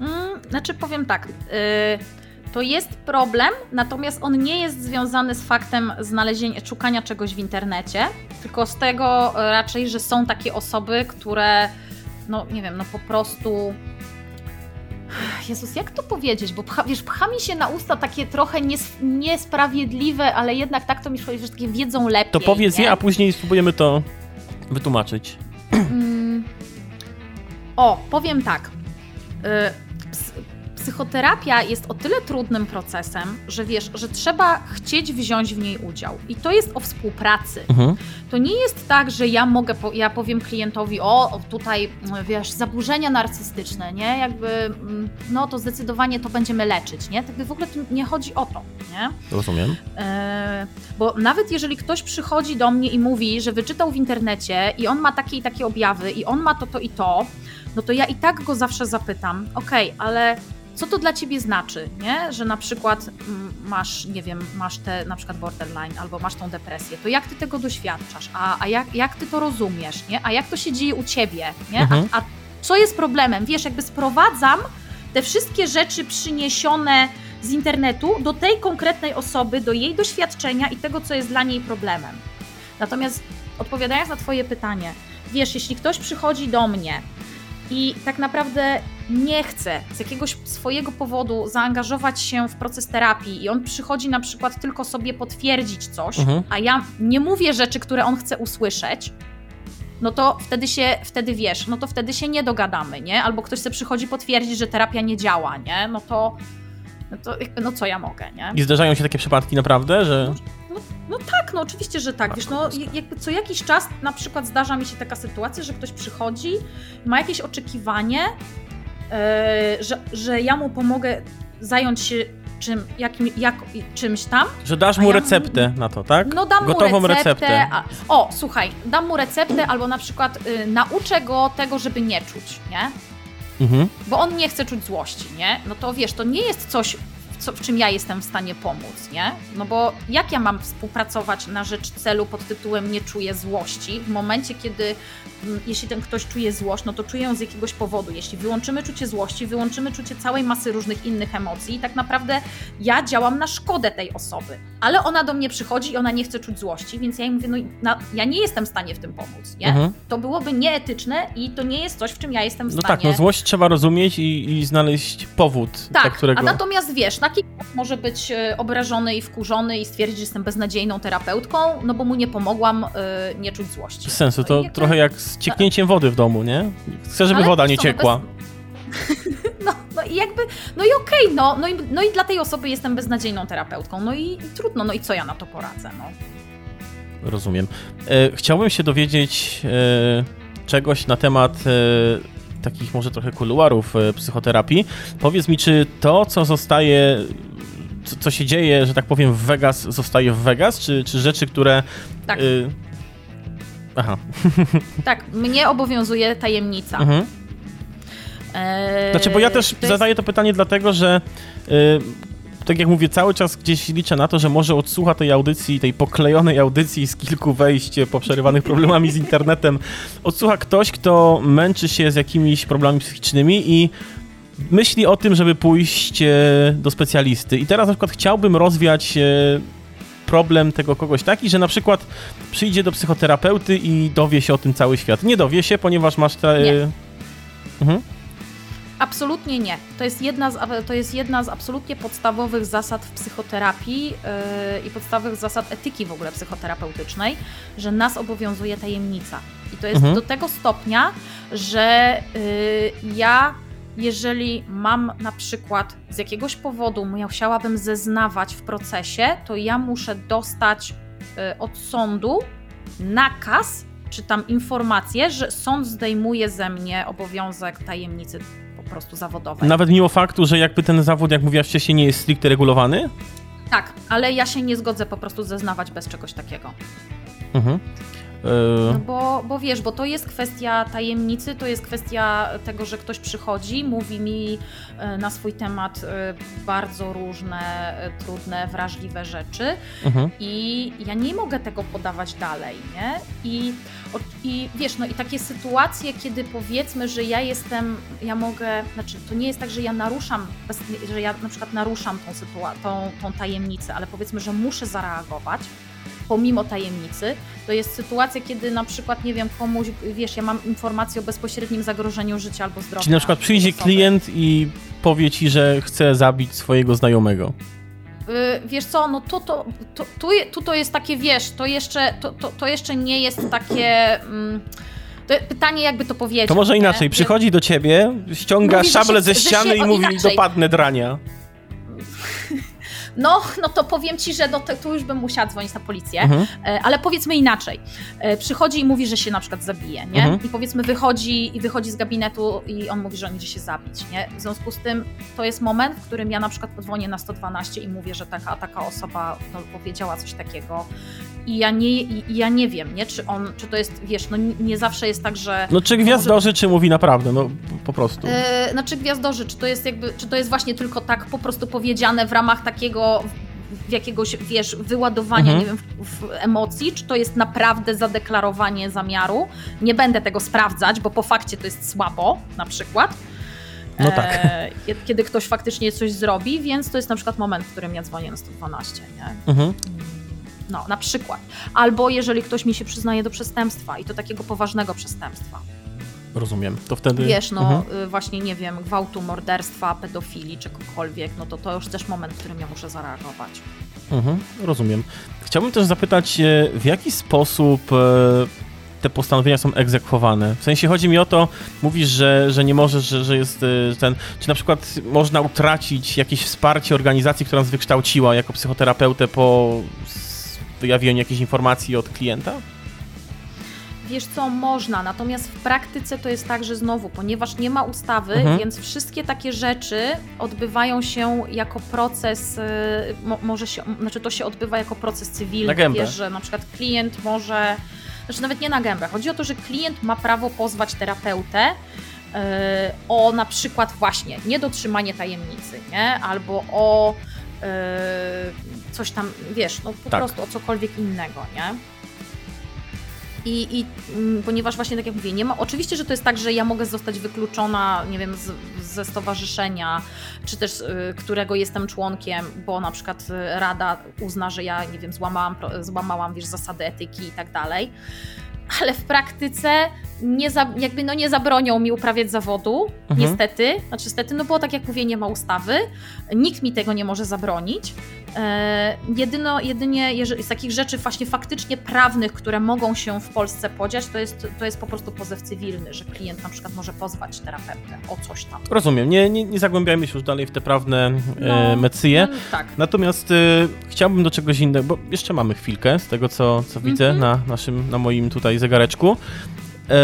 [SPEAKER 3] Mm, znaczy, powiem tak. Yy to jest problem, natomiast on nie jest związany z faktem znalezienia, szukania czegoś w internecie, tylko z tego raczej, że są takie osoby, które, no nie wiem, no po prostu. Jezus, jak to powiedzieć? Bo pcha, wiesz, pcha mi się na usta takie trochę nies niesprawiedliwe, ale jednak tak to mi powiedzieć, że takie wiedzą lepiej.
[SPEAKER 2] To powiedz nie? je, a później spróbujemy to wytłumaczyć.
[SPEAKER 3] Mm. O, powiem tak. Y psychoterapia jest o tyle trudnym procesem, że wiesz, że trzeba chcieć wziąć w niej udział. I to jest o współpracy. Mhm. To nie jest tak, że ja mogę, ja powiem klientowi, o, tutaj, wiesz, zaburzenia narcystyczne, nie? Jakby, mm, no to zdecydowanie to będziemy leczyć, nie? Tak w ogóle nie chodzi o to, nie?
[SPEAKER 2] Rozumiem. E,
[SPEAKER 3] bo nawet jeżeli ktoś przychodzi do mnie i mówi, że wyczytał w internecie i on ma takie i takie objawy i on ma to, to i to, no to ja i tak go zawsze zapytam, okej, okay, ale co to dla ciebie znaczy, nie? Że na przykład mm, masz, nie wiem, masz te na przykład borderline albo masz tą depresję, to jak ty tego doświadczasz? A, a jak, jak ty to rozumiesz, nie? A jak to się dzieje u ciebie, nie? Mhm. A, a co jest problemem? Wiesz, jakby sprowadzam te wszystkie rzeczy przyniesione z internetu do tej konkretnej osoby, do jej doświadczenia i tego, co jest dla niej problemem. Natomiast odpowiadając na Twoje pytanie, wiesz, jeśli ktoś przychodzi do mnie i tak naprawdę nie chce z jakiegoś swojego powodu zaangażować się w proces terapii i on przychodzi na przykład tylko sobie potwierdzić coś,
[SPEAKER 2] Mhm.
[SPEAKER 3] a ja nie mówię rzeczy, które on chce usłyszeć, no to wtedy się, wtedy wiesz, no to wtedy się nie dogadamy, nie? Albo ktoś sobie przychodzi potwierdzić, że terapia nie działa, nie? No to, no to no co ja mogę, nie?
[SPEAKER 2] I zdarzają się takie przypadki naprawdę, że...
[SPEAKER 3] No tak, no oczywiście, że tak. Wiesz, no jakby co jakiś czas na przykład zdarza mi się taka sytuacja, że ktoś przychodzi, ma jakieś oczekiwanie, e, że, że ja mu pomogę zająć się czym, jakim, jak, czymś tam.
[SPEAKER 2] Że dasz mu
[SPEAKER 3] ja-
[SPEAKER 2] receptę na to, tak?
[SPEAKER 3] No dam
[SPEAKER 2] Gotową
[SPEAKER 3] mu receptę.
[SPEAKER 2] receptę.
[SPEAKER 3] A, o, słuchaj, dam mu receptę albo na przykład y, nauczę go tego, żeby nie czuć, nie?
[SPEAKER 2] Mhm.
[SPEAKER 3] Bo on nie chce czuć złości, nie? No to wiesz, to nie jest coś, co, w czym ja jestem w stanie pomóc, nie? No bo jak ja mam współpracować na rzecz celu pod tytułem nie czuję złości, w momencie, kiedy mm, jeśli ten ktoś czuje złość, no to czuje ją z jakiegoś powodu. Jeśli wyłączymy czucie złości, wyłączymy czucie całej masy różnych innych emocji i tak naprawdę ja działam na szkodę tej osoby. Ale ona do mnie przychodzi i ona nie chce czuć złości, więc ja jej mówię, no na, ja nie jestem w stanie w tym pomóc, nie?
[SPEAKER 2] Mhm.
[SPEAKER 3] To byłoby nieetyczne i to nie jest coś, w czym ja jestem w
[SPEAKER 2] No
[SPEAKER 3] stanie...
[SPEAKER 2] tak, no złość trzeba rozumieć i, i znaleźć powód, dla
[SPEAKER 3] Tak,
[SPEAKER 2] którego...
[SPEAKER 3] a natomiast wiesz, taki może być e, obrażony i wkurzony i stwierdzić, że jestem beznadziejną terapeutką, no bo mu nie pomogłam e, nie czuć złości.
[SPEAKER 2] Bez sensu,
[SPEAKER 3] No
[SPEAKER 2] to
[SPEAKER 3] jakby-
[SPEAKER 2] trochę jak z cieknięciem wody w domu, nie? Chcę, żeby
[SPEAKER 3] Ale
[SPEAKER 2] woda nie
[SPEAKER 3] no
[SPEAKER 2] ciekła.
[SPEAKER 3] No, no i jakby, no i okej, no, no, i, no i dla tej osoby jestem beznadziejną terapeutką, no i, i trudno, no i co ja na to poradzę, no.
[SPEAKER 2] Rozumiem. E, chciałbym się dowiedzieć e, czegoś na temat e, takich może trochę kuluarów e, psychoterapii. Powiedz mi, czy to, co zostaje, co, co się dzieje, że tak powiem, w Vegas, zostaje w Vegas, czy, czy rzeczy, które...
[SPEAKER 3] Tak,
[SPEAKER 2] e, aha.
[SPEAKER 3] tak, mnie obowiązuje tajemnica.
[SPEAKER 2] Mhm.
[SPEAKER 3] E,
[SPEAKER 2] Znaczy, bo ja też
[SPEAKER 3] to jest-
[SPEAKER 2] zadaję to pytanie dlatego, że y, tak jak mówię, cały czas gdzieś liczę na to, że może odsłucha tej audycji, tej poklejonej audycji z kilku wejść poprzerywanych problemami z internetem, odsłucha ktoś, kto męczy się z jakimiś problemami psychicznymi i myśli o tym, żeby pójść e, do specjalisty. I teraz na przykład chciałbym rozwiać e, problem tego kogoś taki, że na przykład przyjdzie do psychoterapeuty i dowie się o tym cały świat. Nie dowie się, ponieważ masz te...
[SPEAKER 3] Nie.
[SPEAKER 2] Mhm.
[SPEAKER 3] Absolutnie nie. To jest jedna z, to jest jedna z absolutnie podstawowych zasad w psychoterapii yy, i podstawowych zasad etyki w ogóle psychoterapeutycznej, że nas obowiązuje tajemnica. I to jest
[SPEAKER 2] Mhm.
[SPEAKER 3] do tego stopnia, że yy, ja, jeżeli mam na przykład z jakiegoś powodu musiałabym zeznawać w procesie, to ja muszę dostać yy, od sądu nakaz czy tam informację, że sąd zdejmuje ze mnie obowiązek tajemnicy prostu zawodowej.
[SPEAKER 2] Nawet mimo faktu, że jakby ten zawód, jak mówiłaś wcześniej, nie jest stricte regulowany?
[SPEAKER 3] Tak, ale ja się nie zgodzę po prostu zeznawać bez czegoś takiego.
[SPEAKER 2] Mhm.
[SPEAKER 3] No
[SPEAKER 2] E,
[SPEAKER 3] bo, bo wiesz, bo to jest kwestia tajemnicy, to jest kwestia tego, że ktoś przychodzi, mówi mi e, na swój temat e, bardzo różne, trudne, wrażliwe rzeczy
[SPEAKER 2] mhm.
[SPEAKER 3] i ja nie mogę tego podawać dalej, nie? I, I wiesz, no i takie sytuacje, kiedy powiedzmy, że ja jestem, ja mogę, znaczy to nie jest tak, że ja naruszam, że ja na przykład naruszam tą, sytua- tą, tą tajemnicę, ale powiedzmy, że muszę zareagować pomimo tajemnicy, to jest sytuacja, kiedy na przykład, nie wiem, komuś, wiesz, ja mam informację o bezpośrednim zagrożeniu życia albo zdrowia.
[SPEAKER 2] Czyli na przykład przyjdzie
[SPEAKER 3] osoby.
[SPEAKER 2] klient i powie ci, że chce zabić swojego znajomego.
[SPEAKER 3] Y, wiesz co, no to, to, tu, je- tu to jest takie, wiesz, to jeszcze, to, to, to jeszcze nie jest takie... Mm, to pytanie, jakby to powiedzieć.
[SPEAKER 2] To może
[SPEAKER 3] nie?
[SPEAKER 2] inaczej, przychodzi do ciebie, ściąga
[SPEAKER 3] Mówi,
[SPEAKER 2] szablę
[SPEAKER 3] się-
[SPEAKER 2] ze
[SPEAKER 3] że się-
[SPEAKER 2] ściany i mówi,
[SPEAKER 3] inaczej.
[SPEAKER 2] dopadnę drania.
[SPEAKER 3] No, no to powiem ci, że do te, tu już bym musiała dzwonić na policję,
[SPEAKER 2] Mhm.
[SPEAKER 3] E, ale powiedzmy inaczej. E, Przychodzi i mówi, że się na przykład zabije, nie?
[SPEAKER 2] Mhm.
[SPEAKER 3] I powiedzmy wychodzi i wychodzi z gabinetu i on mówi, że on idzie się zabić, nie? W związku z tym to jest moment, w którym ja na przykład dzwonię na 112 i mówię, że taka, taka osoba no, powiedziała coś takiego i ja nie, i, ja nie wiem, nie? Czy on, czy to jest, wiesz, no nie, zawsze jest tak, że...
[SPEAKER 2] No czy gwiazdorzy, czy mówi naprawdę, no po prostu.
[SPEAKER 3] E, znaczy gwiazdorzy, czy to jest jakby, czy to jest właśnie tylko tak po prostu powiedziane w ramach takiego w jakiegoś, wiesz, wyładowania,
[SPEAKER 2] Mhm.
[SPEAKER 3] nie wiem, w, w emocji, czy to jest naprawdę zadeklarowanie zamiaru. Nie będę tego sprawdzać, bo po fakcie to jest słabo, na przykład.
[SPEAKER 2] No tak.
[SPEAKER 3] E, kiedy ktoś faktycznie coś zrobi, więc to jest na przykład moment, w którym ja dzwonię na 112, nie?
[SPEAKER 2] Mhm.
[SPEAKER 3] No, na przykład. Albo jeżeli ktoś mi się przyznaje do przestępstwa i to takiego poważnego przestępstwa.
[SPEAKER 2] Rozumiem. To wtedy.
[SPEAKER 3] Wiesz, no
[SPEAKER 2] Mhm.
[SPEAKER 3] y, właśnie, nie wiem, gwałtu, morderstwa, pedofilii, czegokolwiek, no to to już też moment, w którym ja muszę zareagować.
[SPEAKER 2] Mhm, rozumiem. Chciałbym też zapytać, e, w jaki sposób e, te postanowienia są egzekwowane? W sensie chodzi mi o to, mówisz, że, że nie możesz, że, że jest e, ten. Czy na przykład można utracić jakieś wsparcie organizacji, która nas wykształciła jako psychoterapeutę po wyjawieniu jakiejś informacji od klienta?
[SPEAKER 3] Wiesz co, można, natomiast w praktyce to jest tak, że znowu, ponieważ nie ma ustawy,
[SPEAKER 2] Mhm.
[SPEAKER 3] więc wszystkie takie rzeczy odbywają się jako proces, y, mo, może się, znaczy to się odbywa jako proces cywilny.
[SPEAKER 2] Na gębę.
[SPEAKER 3] Wiesz, że na przykład klient może, znaczy nawet nie na gębę, chodzi o to, że klient ma prawo pozwać terapeutę y, o na przykład właśnie niedotrzymanie tajemnicy, nie? Albo o y, coś tam, wiesz, no po
[SPEAKER 2] Tak.
[SPEAKER 3] prostu o cokolwiek innego, nie? I, i mm, ponieważ właśnie tak jak mówię, nie ma, oczywiście, że to jest tak, że ja mogę zostać wykluczona, nie wiem, z, ze stowarzyszenia, czy też y, którego jestem członkiem, bo na przykład y, rada uzna, że ja, nie wiem, złamałam, złamałam wiesz, zasady etyki i tak dalej. Ale w praktyce nie, za, jakby no nie zabronią mi uprawiać zawodu,
[SPEAKER 2] Mhm.
[SPEAKER 3] niestety. Znaczy, niestety, no bo tak jak mówię, nie ma ustawy, nikt mi tego nie może zabronić. E, jedyno, jedynie jeżeli, z takich rzeczy właśnie faktycznie prawnych, które mogą się w Polsce podziać, to jest, to jest po prostu pozew cywilny, że klient na przykład może pozwać terapeutę o coś tam.
[SPEAKER 2] Rozumiem. Nie, nie, nie zagłębiajmy się już dalej w te prawne e,
[SPEAKER 3] No,
[SPEAKER 2] mecyje.
[SPEAKER 3] No, tak.
[SPEAKER 2] Natomiast e, chciałbym do czegoś innego, bo jeszcze mamy chwilkę z tego, co, co widzę
[SPEAKER 3] Mhm.
[SPEAKER 2] na naszym, na moim tutaj zegareczku. E,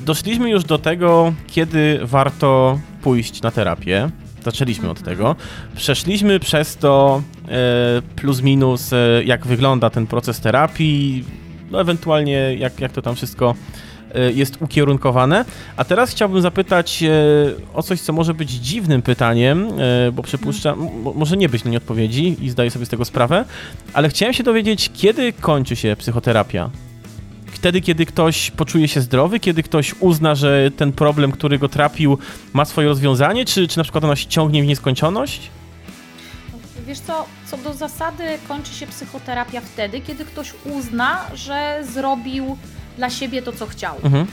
[SPEAKER 2] doszliśmy już do tego, kiedy warto pójść na terapię. Zaczęliśmy od tego. Przeszliśmy przez to e, plus minus, e, jak wygląda ten proces terapii, no ewentualnie jak, jak to tam wszystko e, jest ukierunkowane. A teraz chciałbym zapytać o coś, co może być dziwnym pytaniem, bo przypuszczam, może nie być na nie odpowiedzi i zdaję sobie z tego sprawę, ale chciałem się dowiedzieć, kiedy kończy się psychoterapia? Wtedy, kiedy ktoś poczuje się zdrowy, kiedy ktoś uzna, że ten problem, który go trapił, ma swoje rozwiązanie, czy, czy na przykład ona się ciągnie w nieskończoność?
[SPEAKER 3] Wiesz co, co do zasady kończy się psychoterapia wtedy, kiedy ktoś uzna, że zrobił dla siebie to, co chciał.
[SPEAKER 2] Mhm.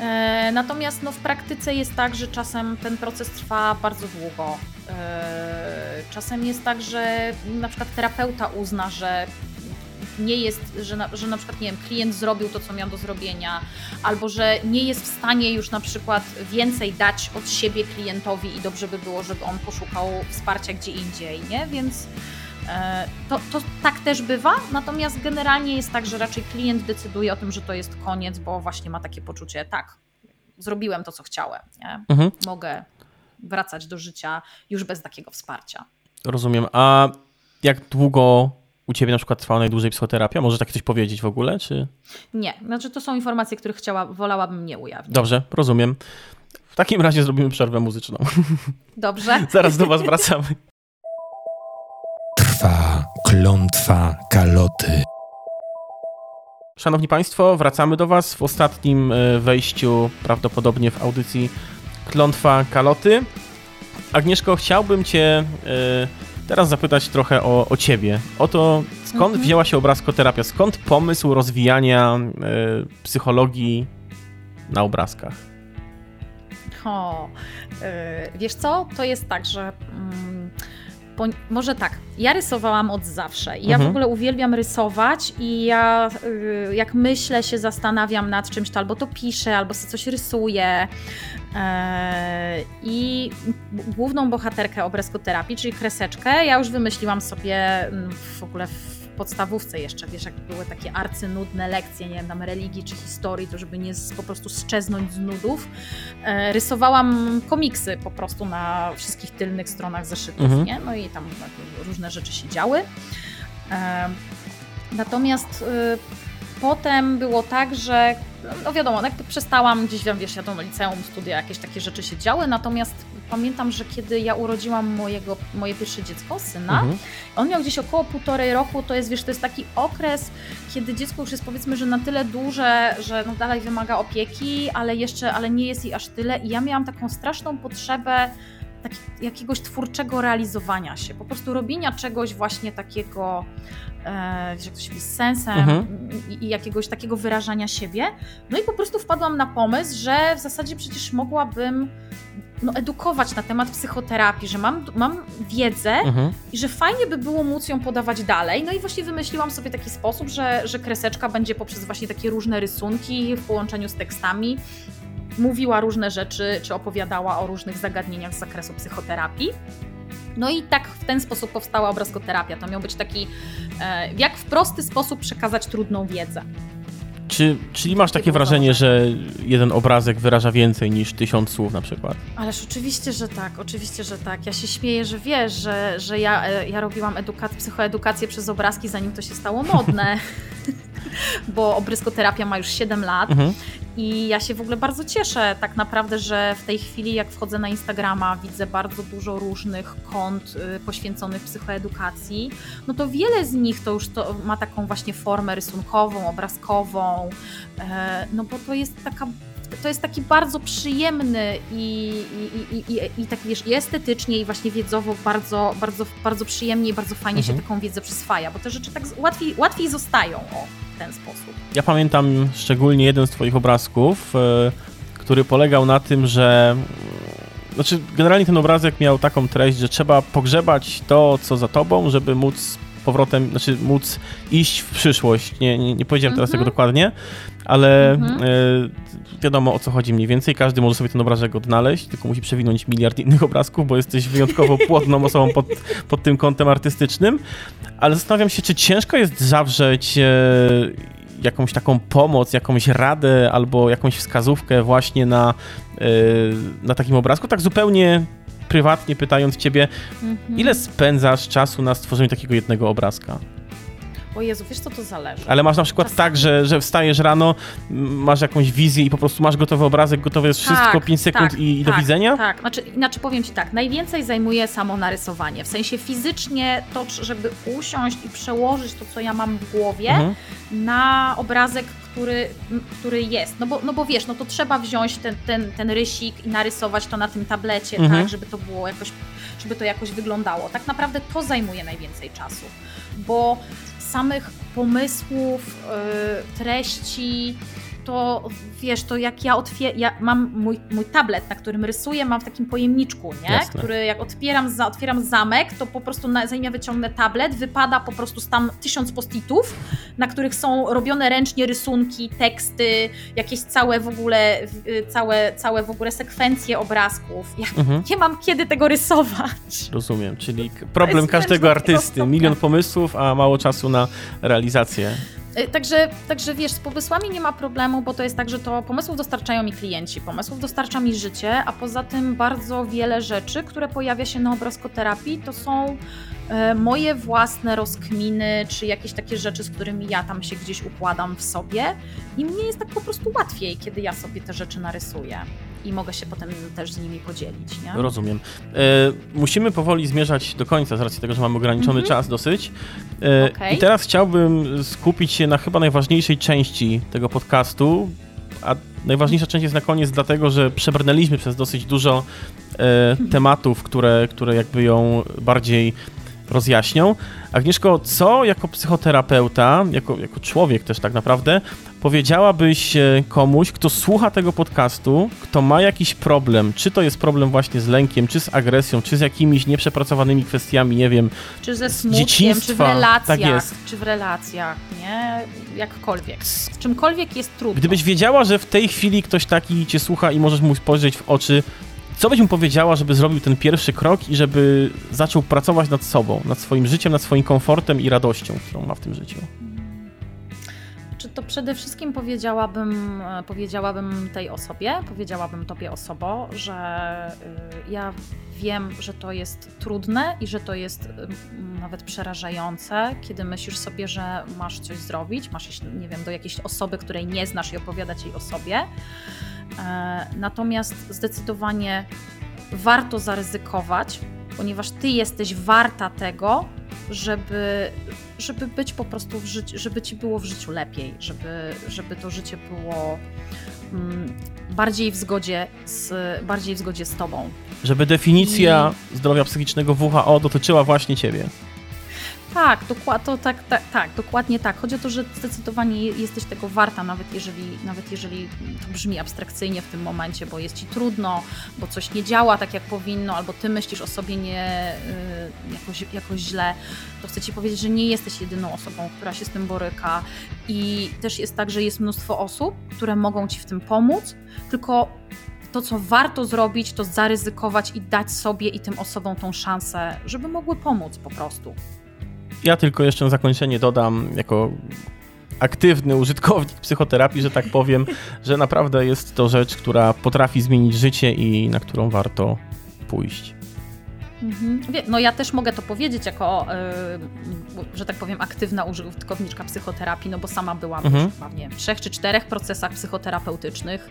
[SPEAKER 3] E, natomiast no, w praktyce jest tak, że czasem ten proces trwa bardzo długo. E, czasem jest tak, że na przykład terapeuta uzna, że nie jest, że na, że na przykład nie wiem, klient zrobił to, co miał do zrobienia, albo że nie jest w stanie już na przykład więcej dać od siebie klientowi i dobrze by było, żeby on poszukał wsparcia gdzie indziej, nie? Więc e, to, to tak też bywa, natomiast generalnie jest tak, że raczej klient decyduje o tym, że to jest koniec, bo właśnie ma takie poczucie, tak, zrobiłem to, co chciałem, nie?
[SPEAKER 2] Mhm.
[SPEAKER 3] mogę wracać do życia już bez takiego wsparcia.
[SPEAKER 2] Rozumiem. A jak długo u ciebie na przykład trwała najdłużej psychoterapia? Może takie coś powiedzieć w ogóle, czy...
[SPEAKER 3] Nie, znaczy to są informacje, których chciała, wolałabym nie ujawnić.
[SPEAKER 2] Dobrze, rozumiem. W takim razie zrobimy przerwę muzyczną.
[SPEAKER 3] Dobrze?
[SPEAKER 2] Zaraz do was wracamy.
[SPEAKER 1] Trwa klątwa kaloty.
[SPEAKER 2] Szanowni Państwo, wracamy do Was w ostatnim e, wejściu, prawdopodobnie w audycji Klątwa Kaloty. Agnieszko, chciałbym Cię e, teraz zapytać trochę o, o Ciebie. O to, skąd
[SPEAKER 3] Mhm.
[SPEAKER 2] wzięła się obrazkoterapia? Skąd pomysł rozwijania e, psychologii na obrazkach?
[SPEAKER 3] O, yy, wiesz co? To jest tak, że. Mm, po, może tak, ja rysowałam od zawsze ja
[SPEAKER 2] Mhm.
[SPEAKER 3] w ogóle uwielbiam rysować i ja yy, jak myślę, się zastanawiam nad czymś, to albo to piszę, albo sobie coś rysuję. Yy, I główną bohaterkę obrazkoterapii, czyli kreseczkę, ja już wymyśliłam sobie mm, w ogóle w podstawówce jeszcze, wiesz, jak były takie arcynudne lekcje, nie wiem, tam religii czy historii, to żeby nie z, po prostu szczeznąć z nudów, e, rysowałam komiksy po prostu na wszystkich tylnych stronach zeszytów,
[SPEAKER 2] Mhm.
[SPEAKER 3] nie? No i tam różne rzeczy się działy. E, natomiast e, potem było tak, że no wiadomo, jakby przestałam gdzieś, wiem, wiesz, wiadomo, liceum, studia, jakieś takie rzeczy się działy, natomiast pamiętam, że kiedy ja urodziłam mojego, moje pierwsze dziecko, syna,
[SPEAKER 2] Mhm.
[SPEAKER 3] on miał gdzieś około półtorej roku, to jest, wiesz, to jest taki okres, kiedy dziecko już jest powiedzmy, że na tyle duże, że no dalej wymaga opieki, ale jeszcze, ale nie jest jej aż tyle i ja miałam taką straszną potrzebę taki, jakiegoś twórczego realizowania się, po prostu robienia czegoś właśnie takiego, e, jak to się mówi, z sensem
[SPEAKER 2] Mhm.
[SPEAKER 3] i, i jakiegoś takiego wyrażania siebie. No i po prostu wpadłam na pomysł, że w zasadzie przecież mogłabym no, edukować na temat psychoterapii, że mam, mam wiedzę
[SPEAKER 2] Mhm.
[SPEAKER 3] i że fajnie by było móc ją podawać dalej. No i właśnie wymyśliłam sobie taki sposób, że, że kreseczka będzie poprzez właśnie takie różne rysunki w połączeniu z tekstami mówiła różne rzeczy, czy opowiadała o różnych zagadnieniach z zakresu psychoterapii. No i tak w ten sposób powstała obrazkoterapia. To miał być taki, e, jak w prosty sposób przekazać trudną wiedzę.
[SPEAKER 2] Czy, czyli masz takie wrażenie, że jeden obrazek wyraża więcej niż tysiąc słów na przykład?
[SPEAKER 3] Ależ oczywiście, że tak, oczywiście, że tak. Ja się śmieję, że wiesz, że, że ja, e, ja robiłam eduka- psychoedukację przez obrazki, zanim to się stało modne. Bo obryskoterapia ma już 7 lat
[SPEAKER 2] Mhm.
[SPEAKER 3] I ja się w ogóle bardzo cieszę tak naprawdę, że w tej chwili jak wchodzę na Instagrama widzę bardzo dużo różnych kont y, poświęconych psychoedukacji, no to wiele z nich to już to ma taką właśnie formę rysunkową, obrazkową, e, no bo to jest taka to jest taki bardzo przyjemny i, i, i, i, i tak wiesz, i estetycznie i właśnie wiedzowo bardzo, bardzo, bardzo przyjemnie i bardzo fajnie
[SPEAKER 2] Mhm.
[SPEAKER 3] się taką wiedzę przyswaja, bo te rzeczy tak łatwiej, łatwiej zostają o, w ten sposób.
[SPEAKER 2] Ja pamiętam szczególnie jeden z Twoich obrazków, e, który polegał na tym, że. Znaczy, generalnie ten obrazek miał taką treść, że trzeba pogrzebać to, co za tobą, żeby móc powrotem, znaczy móc iść w przyszłość. Nie, nie, nie powiedziałem teraz
[SPEAKER 3] Mhm.
[SPEAKER 2] tego dokładnie, ale
[SPEAKER 3] Mhm.
[SPEAKER 2] e, wiadomo o co chodzi mniej więcej. Każdy może sobie ten obrazek odnaleźć, tylko musi przewinąć miliard innych obrazków, bo jesteś wyjątkowo płodną osobą pod, pod tym kątem artystycznym. Ale zastanawiam się, czy ciężko jest zawrzeć e, jakąś taką pomoc, jakąś radę albo jakąś wskazówkę właśnie na, e, na takim obrazku, tak zupełnie prywatnie pytając ciebie,
[SPEAKER 3] Mhm.
[SPEAKER 2] ile spędzasz czasu na stworzeniu takiego jednego obrazka?
[SPEAKER 3] O Jezu, wiesz co to zależy.
[SPEAKER 2] Ale masz na przykład
[SPEAKER 3] Czasami-
[SPEAKER 2] tak, że, że wstajesz rano, masz jakąś wizję i po prostu masz gotowy obrazek, gotowe jest wszystko,
[SPEAKER 3] Tak,
[SPEAKER 2] 5 sekund
[SPEAKER 3] tak,
[SPEAKER 2] i, i do
[SPEAKER 3] tak,
[SPEAKER 2] widzenia?
[SPEAKER 3] Tak, znaczy, inaczej powiem Ci tak, najwięcej zajmuje samo narysowanie, w sensie fizycznie to, żeby usiąść i przełożyć to, co ja mam w głowie
[SPEAKER 2] Mhm.
[SPEAKER 3] na obrazek, który, który jest. No bo, no bo wiesz, no to trzeba wziąć ten, ten, ten rysik i narysować to na tym tablecie,
[SPEAKER 2] Mhm.
[SPEAKER 3] tak, żeby to było jakoś, żeby to jakoś wyglądało. Tak naprawdę to zajmuje najwięcej czasu, bo samych pomysłów, yy, treści, to wiesz, to jak ja otwieram, ja mam mój, mój tablet, na którym rysuję, mam w takim pojemniczku, nie?
[SPEAKER 2] Jasne.
[SPEAKER 3] Który jak otwieram, za, otwieram zamek, to po prostu na, zanim ja wyciągnę tablet, wypada po prostu tam tysiąc postitów, na których są robione ręcznie rysunki, teksty, jakieś całe w ogóle, y, całe, całe w ogóle sekwencje obrazków. Ja
[SPEAKER 2] Mhm.
[SPEAKER 3] nie mam kiedy tego rysować.
[SPEAKER 2] Rozumiem, czyli problem każdego artysty, milion pomysłów, a mało czasu na realizację.
[SPEAKER 3] Y, Także, także wiesz, z pomysłami nie ma problemu, bo to jest tak, że to pomysłów dostarczają mi klienci, pomysłów dostarcza mi życie, a poza tym bardzo wiele rzeczy, które pojawia się na obrazkoterapii, to są moje własne rozkminy, czy jakieś takie rzeczy, z którymi ja tam się gdzieś układam w sobie i mnie jest tak po prostu łatwiej, kiedy ja sobie te rzeczy narysuję i mogę się potem też z nimi podzielić, nie?
[SPEAKER 2] Rozumiem. E, musimy powoli zmierzać do końca z racji tego, że mamy ograniczony
[SPEAKER 3] Mhm.
[SPEAKER 2] czas dosyć. E,
[SPEAKER 3] Okej.
[SPEAKER 2] I teraz chciałbym skupić się na chyba najważniejszej części tego podcastu, a najważniejsza część jest na koniec dlatego, że przebrnęliśmy przez dosyć dużo e, tematów, które, które jakby ją bardziej rozjaśnią. Agnieszko, co jako psychoterapeuta, jako, jako człowiek też tak naprawdę, powiedziałabyś e, komuś, kto słucha tego podcastu, kto ma jakiś problem, czy to jest problem właśnie z lękiem, czy z agresją, czy z jakimiś nieprzepracowanymi kwestiami, nie wiem,
[SPEAKER 3] Czy ze smutkiem, czy w
[SPEAKER 2] dzieciństwa,
[SPEAKER 3] relacjach,
[SPEAKER 2] tak jest.
[SPEAKER 3] czy w relacjach, nie? Jakkolwiek. Z czymkolwiek jest trudno.
[SPEAKER 2] Gdybyś wiedziała, że w tej chwili ktoś taki cię słucha i możesz mu spojrzeć w oczy, co byś mu powiedziała, żeby zrobił ten pierwszy krok i żeby zaczął pracować nad sobą, nad swoim życiem, nad swoim komfortem i radością, którą ma w tym życiu?
[SPEAKER 3] To przede wszystkim powiedziałabym, e, powiedziałabym tej osobie, powiedziałabym tobie osobo, że y, ja wiem, że to jest trudne i że to jest y, nawet przerażające, kiedy myślisz sobie, że masz coś zrobić, masz iść, nie wiem, do jakiejś osoby, której nie znasz i opowiadać jej o sobie. E, Natomiast zdecydowanie warto zaryzykować, ponieważ ty jesteś warta tego, żeby, żeby być po prostu w życiu, żeby ci było w życiu lepiej, żeby, żeby to życie było mm, bardziej w zgodzie z, bardziej w zgodzie z tobą.
[SPEAKER 2] Żeby definicja zdrowia psychicznego WHO dotyczyła właśnie ciebie.
[SPEAKER 3] Tak, dokła- to, tak, tak, tak, dokładnie tak. Chodzi o to, że zdecydowanie jesteś tego warta, nawet jeżeli, nawet jeżeli to brzmi abstrakcyjnie w tym momencie, bo jest ci trudno, bo coś nie działa tak, jak powinno, albo ty myślisz o sobie nie y, jakoś, jakoś źle, to chcę ci powiedzieć, że nie jesteś jedyną osobą, która się z tym boryka. I też jest tak, że jest mnóstwo osób, które mogą ci w tym pomóc, tylko to, co warto zrobić, to zaryzykować i dać sobie i tym osobom tą szansę, żeby mogły pomóc po prostu.
[SPEAKER 2] Ja tylko jeszcze na zakończenie dodam, jako aktywny użytkownik psychoterapii, że tak powiem, że naprawdę jest to rzecz, która potrafi zmienić życie i na którą warto pójść.
[SPEAKER 3] Mhm. No ja też mogę to powiedzieć jako, yy, że tak powiem, aktywna użytkowniczka psychoterapii, no bo sama byłam mhm. w trzech czy czterech procesach psychoterapeutycznych.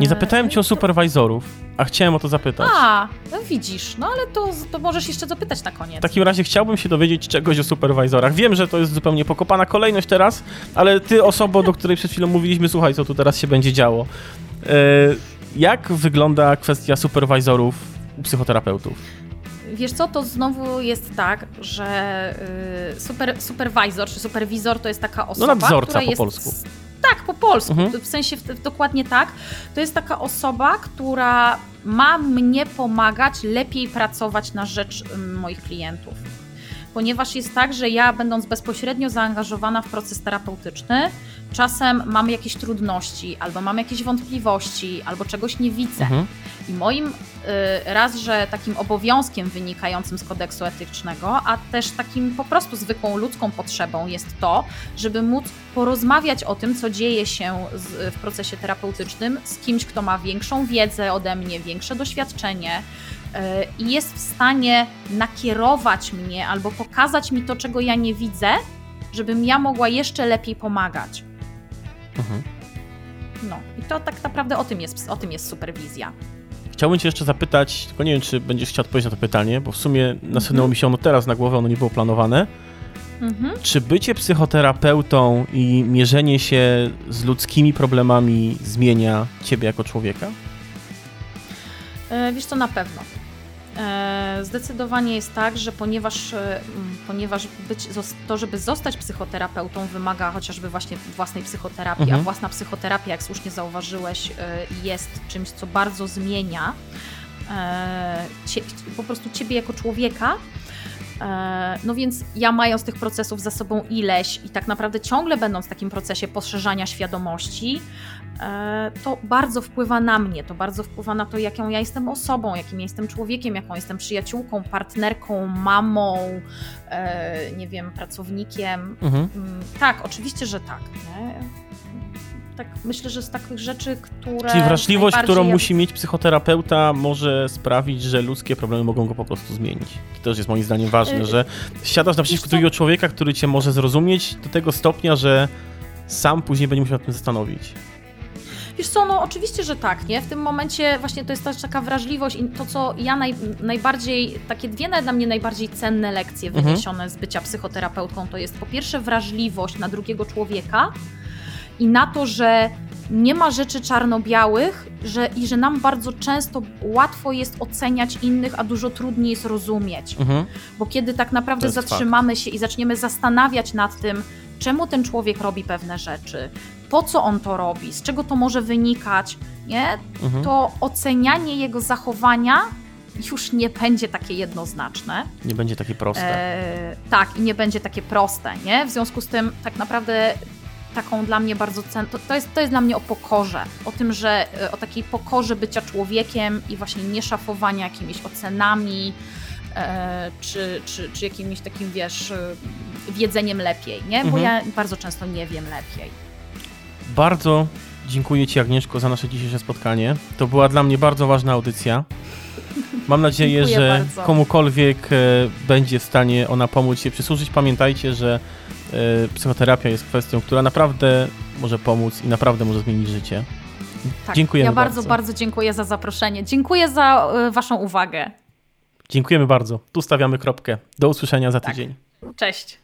[SPEAKER 2] Nie zapytałem cię o superwajzorów, a chciałem o to zapytać.
[SPEAKER 3] A, no widzisz, no ale to, to możesz jeszcze zapytać na koniec.
[SPEAKER 2] W takim razie chciałbym się dowiedzieć czegoś o superwajzorach. Wiem, że to jest zupełnie pokopana kolejność teraz, ale ty osobo, do której przed chwilą mówiliśmy, słuchaj, co tu teraz się będzie działo. E, jak wygląda kwestia superwajzorów u psychoterapeutów?
[SPEAKER 3] Wiesz co, to znowu jest tak, że y, super, superwizor czy superwizor to jest taka osoba,
[SPEAKER 2] no nadzorca
[SPEAKER 3] która
[SPEAKER 2] po
[SPEAKER 3] jest
[SPEAKER 2] polsku
[SPEAKER 3] tak, po polsku, mhm. w sensie dokładnie tak. To jest taka osoba, która ma mnie pomagać lepiej pracować na rzecz moich klientów. Ponieważ jest tak, że ja, będąc bezpośrednio zaangażowana w proces terapeutyczny, czasem mam jakieś trudności, albo mam jakieś wątpliwości, albo czegoś nie widzę. Mhm. I moim raz, że takim obowiązkiem wynikającym z kodeksu etycznego, a też takim po prostu zwykłą ludzką potrzebą jest to, żeby móc porozmawiać o tym, co dzieje się w procesie terapeutycznym z kimś, kto ma większą wiedzę ode mnie, większe doświadczenie, y, i jest w stanie nakierować mnie albo pokazać mi to, czego ja nie widzę, żebym ja mogła jeszcze lepiej pomagać. Mhm. No i to tak naprawdę o tym jest, o tym jest superwizja.
[SPEAKER 2] Chciałbym Cię jeszcze zapytać, tylko nie wiem, czy będziesz chciał odpowiedzieć na to pytanie, bo w sumie nasunęło mhm. mi się ono teraz na głowę, ono nie było planowane. Mhm. Czy bycie psychoterapeutą i mierzenie się z ludzkimi problemami zmienia Ciebie jako człowieka?
[SPEAKER 3] E, wiesz co, na pewno. E, zdecydowanie jest tak, że ponieważ, e, ponieważ być, to, żeby zostać psychoterapeutą, wymaga chociażby właśnie własnej psychoterapii, mhm. a własna psychoterapia, jak słusznie zauważyłeś, e, jest czymś, co bardzo zmienia po prostu ciebie jako człowieka. No więc ja mając tych procesów za sobą ileś i tak naprawdę ciągle będąc w takim procesie poszerzania świadomości, E, to bardzo wpływa na mnie, to bardzo wpływa na to, jaką ja jestem osobą, jakim ja jestem człowiekiem, jaką jestem przyjaciółką, partnerką, mamą, e, nie wiem, pracownikiem. Mhm. Mm, tak, oczywiście, że tak. Nie? Tak, myślę, że z takich rzeczy, które.
[SPEAKER 2] Czyli wrażliwość, którą musi mieć psychoterapeuta, może sprawić, że ludzkie problemy mogą go po prostu zmienić. To też jest moim zdaniem ważne, y że siadasz naprzeciwko drugiego człowieka, który cię może zrozumieć do tego stopnia, że sam później będzie musiał nad tym zastanowić.
[SPEAKER 3] Wiesz co, no oczywiście, że tak, nie? W tym momencie właśnie to jest też taka wrażliwość i to, co ja naj, najbardziej, takie dwie dla mnie najbardziej cenne lekcje mhm. wyniesione z bycia psychoterapeutką, to jest po pierwsze wrażliwość na drugiego człowieka i na to, że nie ma rzeczy czarno-białych że, i że nam bardzo często łatwo jest oceniać innych, a dużo trudniej jest rozumieć. Mhm. Bo kiedy tak naprawdę zatrzymamy fakt. się i zaczniemy zastanawiać nad tym, czemu ten człowiek robi pewne rzeczy, po co on to robi, z czego to może wynikać, nie? Mhm. to ocenianie jego zachowania już nie będzie takie jednoznaczne.
[SPEAKER 2] Nie będzie takie proste. E,
[SPEAKER 3] tak, i nie będzie takie proste, nie? W związku z tym tak naprawdę taką dla mnie bardzo cenną, to, to, jest, to jest dla mnie o pokorze, o tym, że e, o takiej pokorze bycia człowiekiem i właśnie nie szafowania jakimiś ocenami, e, czy, czy, czy jakimś takim, wiesz, e, wiedzeniem lepiej, nie? Bo mhm. ja bardzo często nie wiem lepiej.
[SPEAKER 2] Bardzo dziękuję Ci, Agnieszko, za nasze dzisiejsze spotkanie. To była dla mnie bardzo ważna audycja. Mam nadzieję, że bardzo. komukolwiek e, będzie w stanie ona pomóc się przysłużyć. Pamiętajcie, że e, psychoterapia jest kwestią, która naprawdę może pomóc i naprawdę może zmienić życie.
[SPEAKER 3] Tak, Dziękujemy ja bardzo, bardzo, bardzo dziękuję za zaproszenie. Dziękuję za e, Waszą uwagę.
[SPEAKER 2] Dziękujemy bardzo. Tu stawiamy kropkę. Do usłyszenia za tak. tydzień.
[SPEAKER 3] Cześć.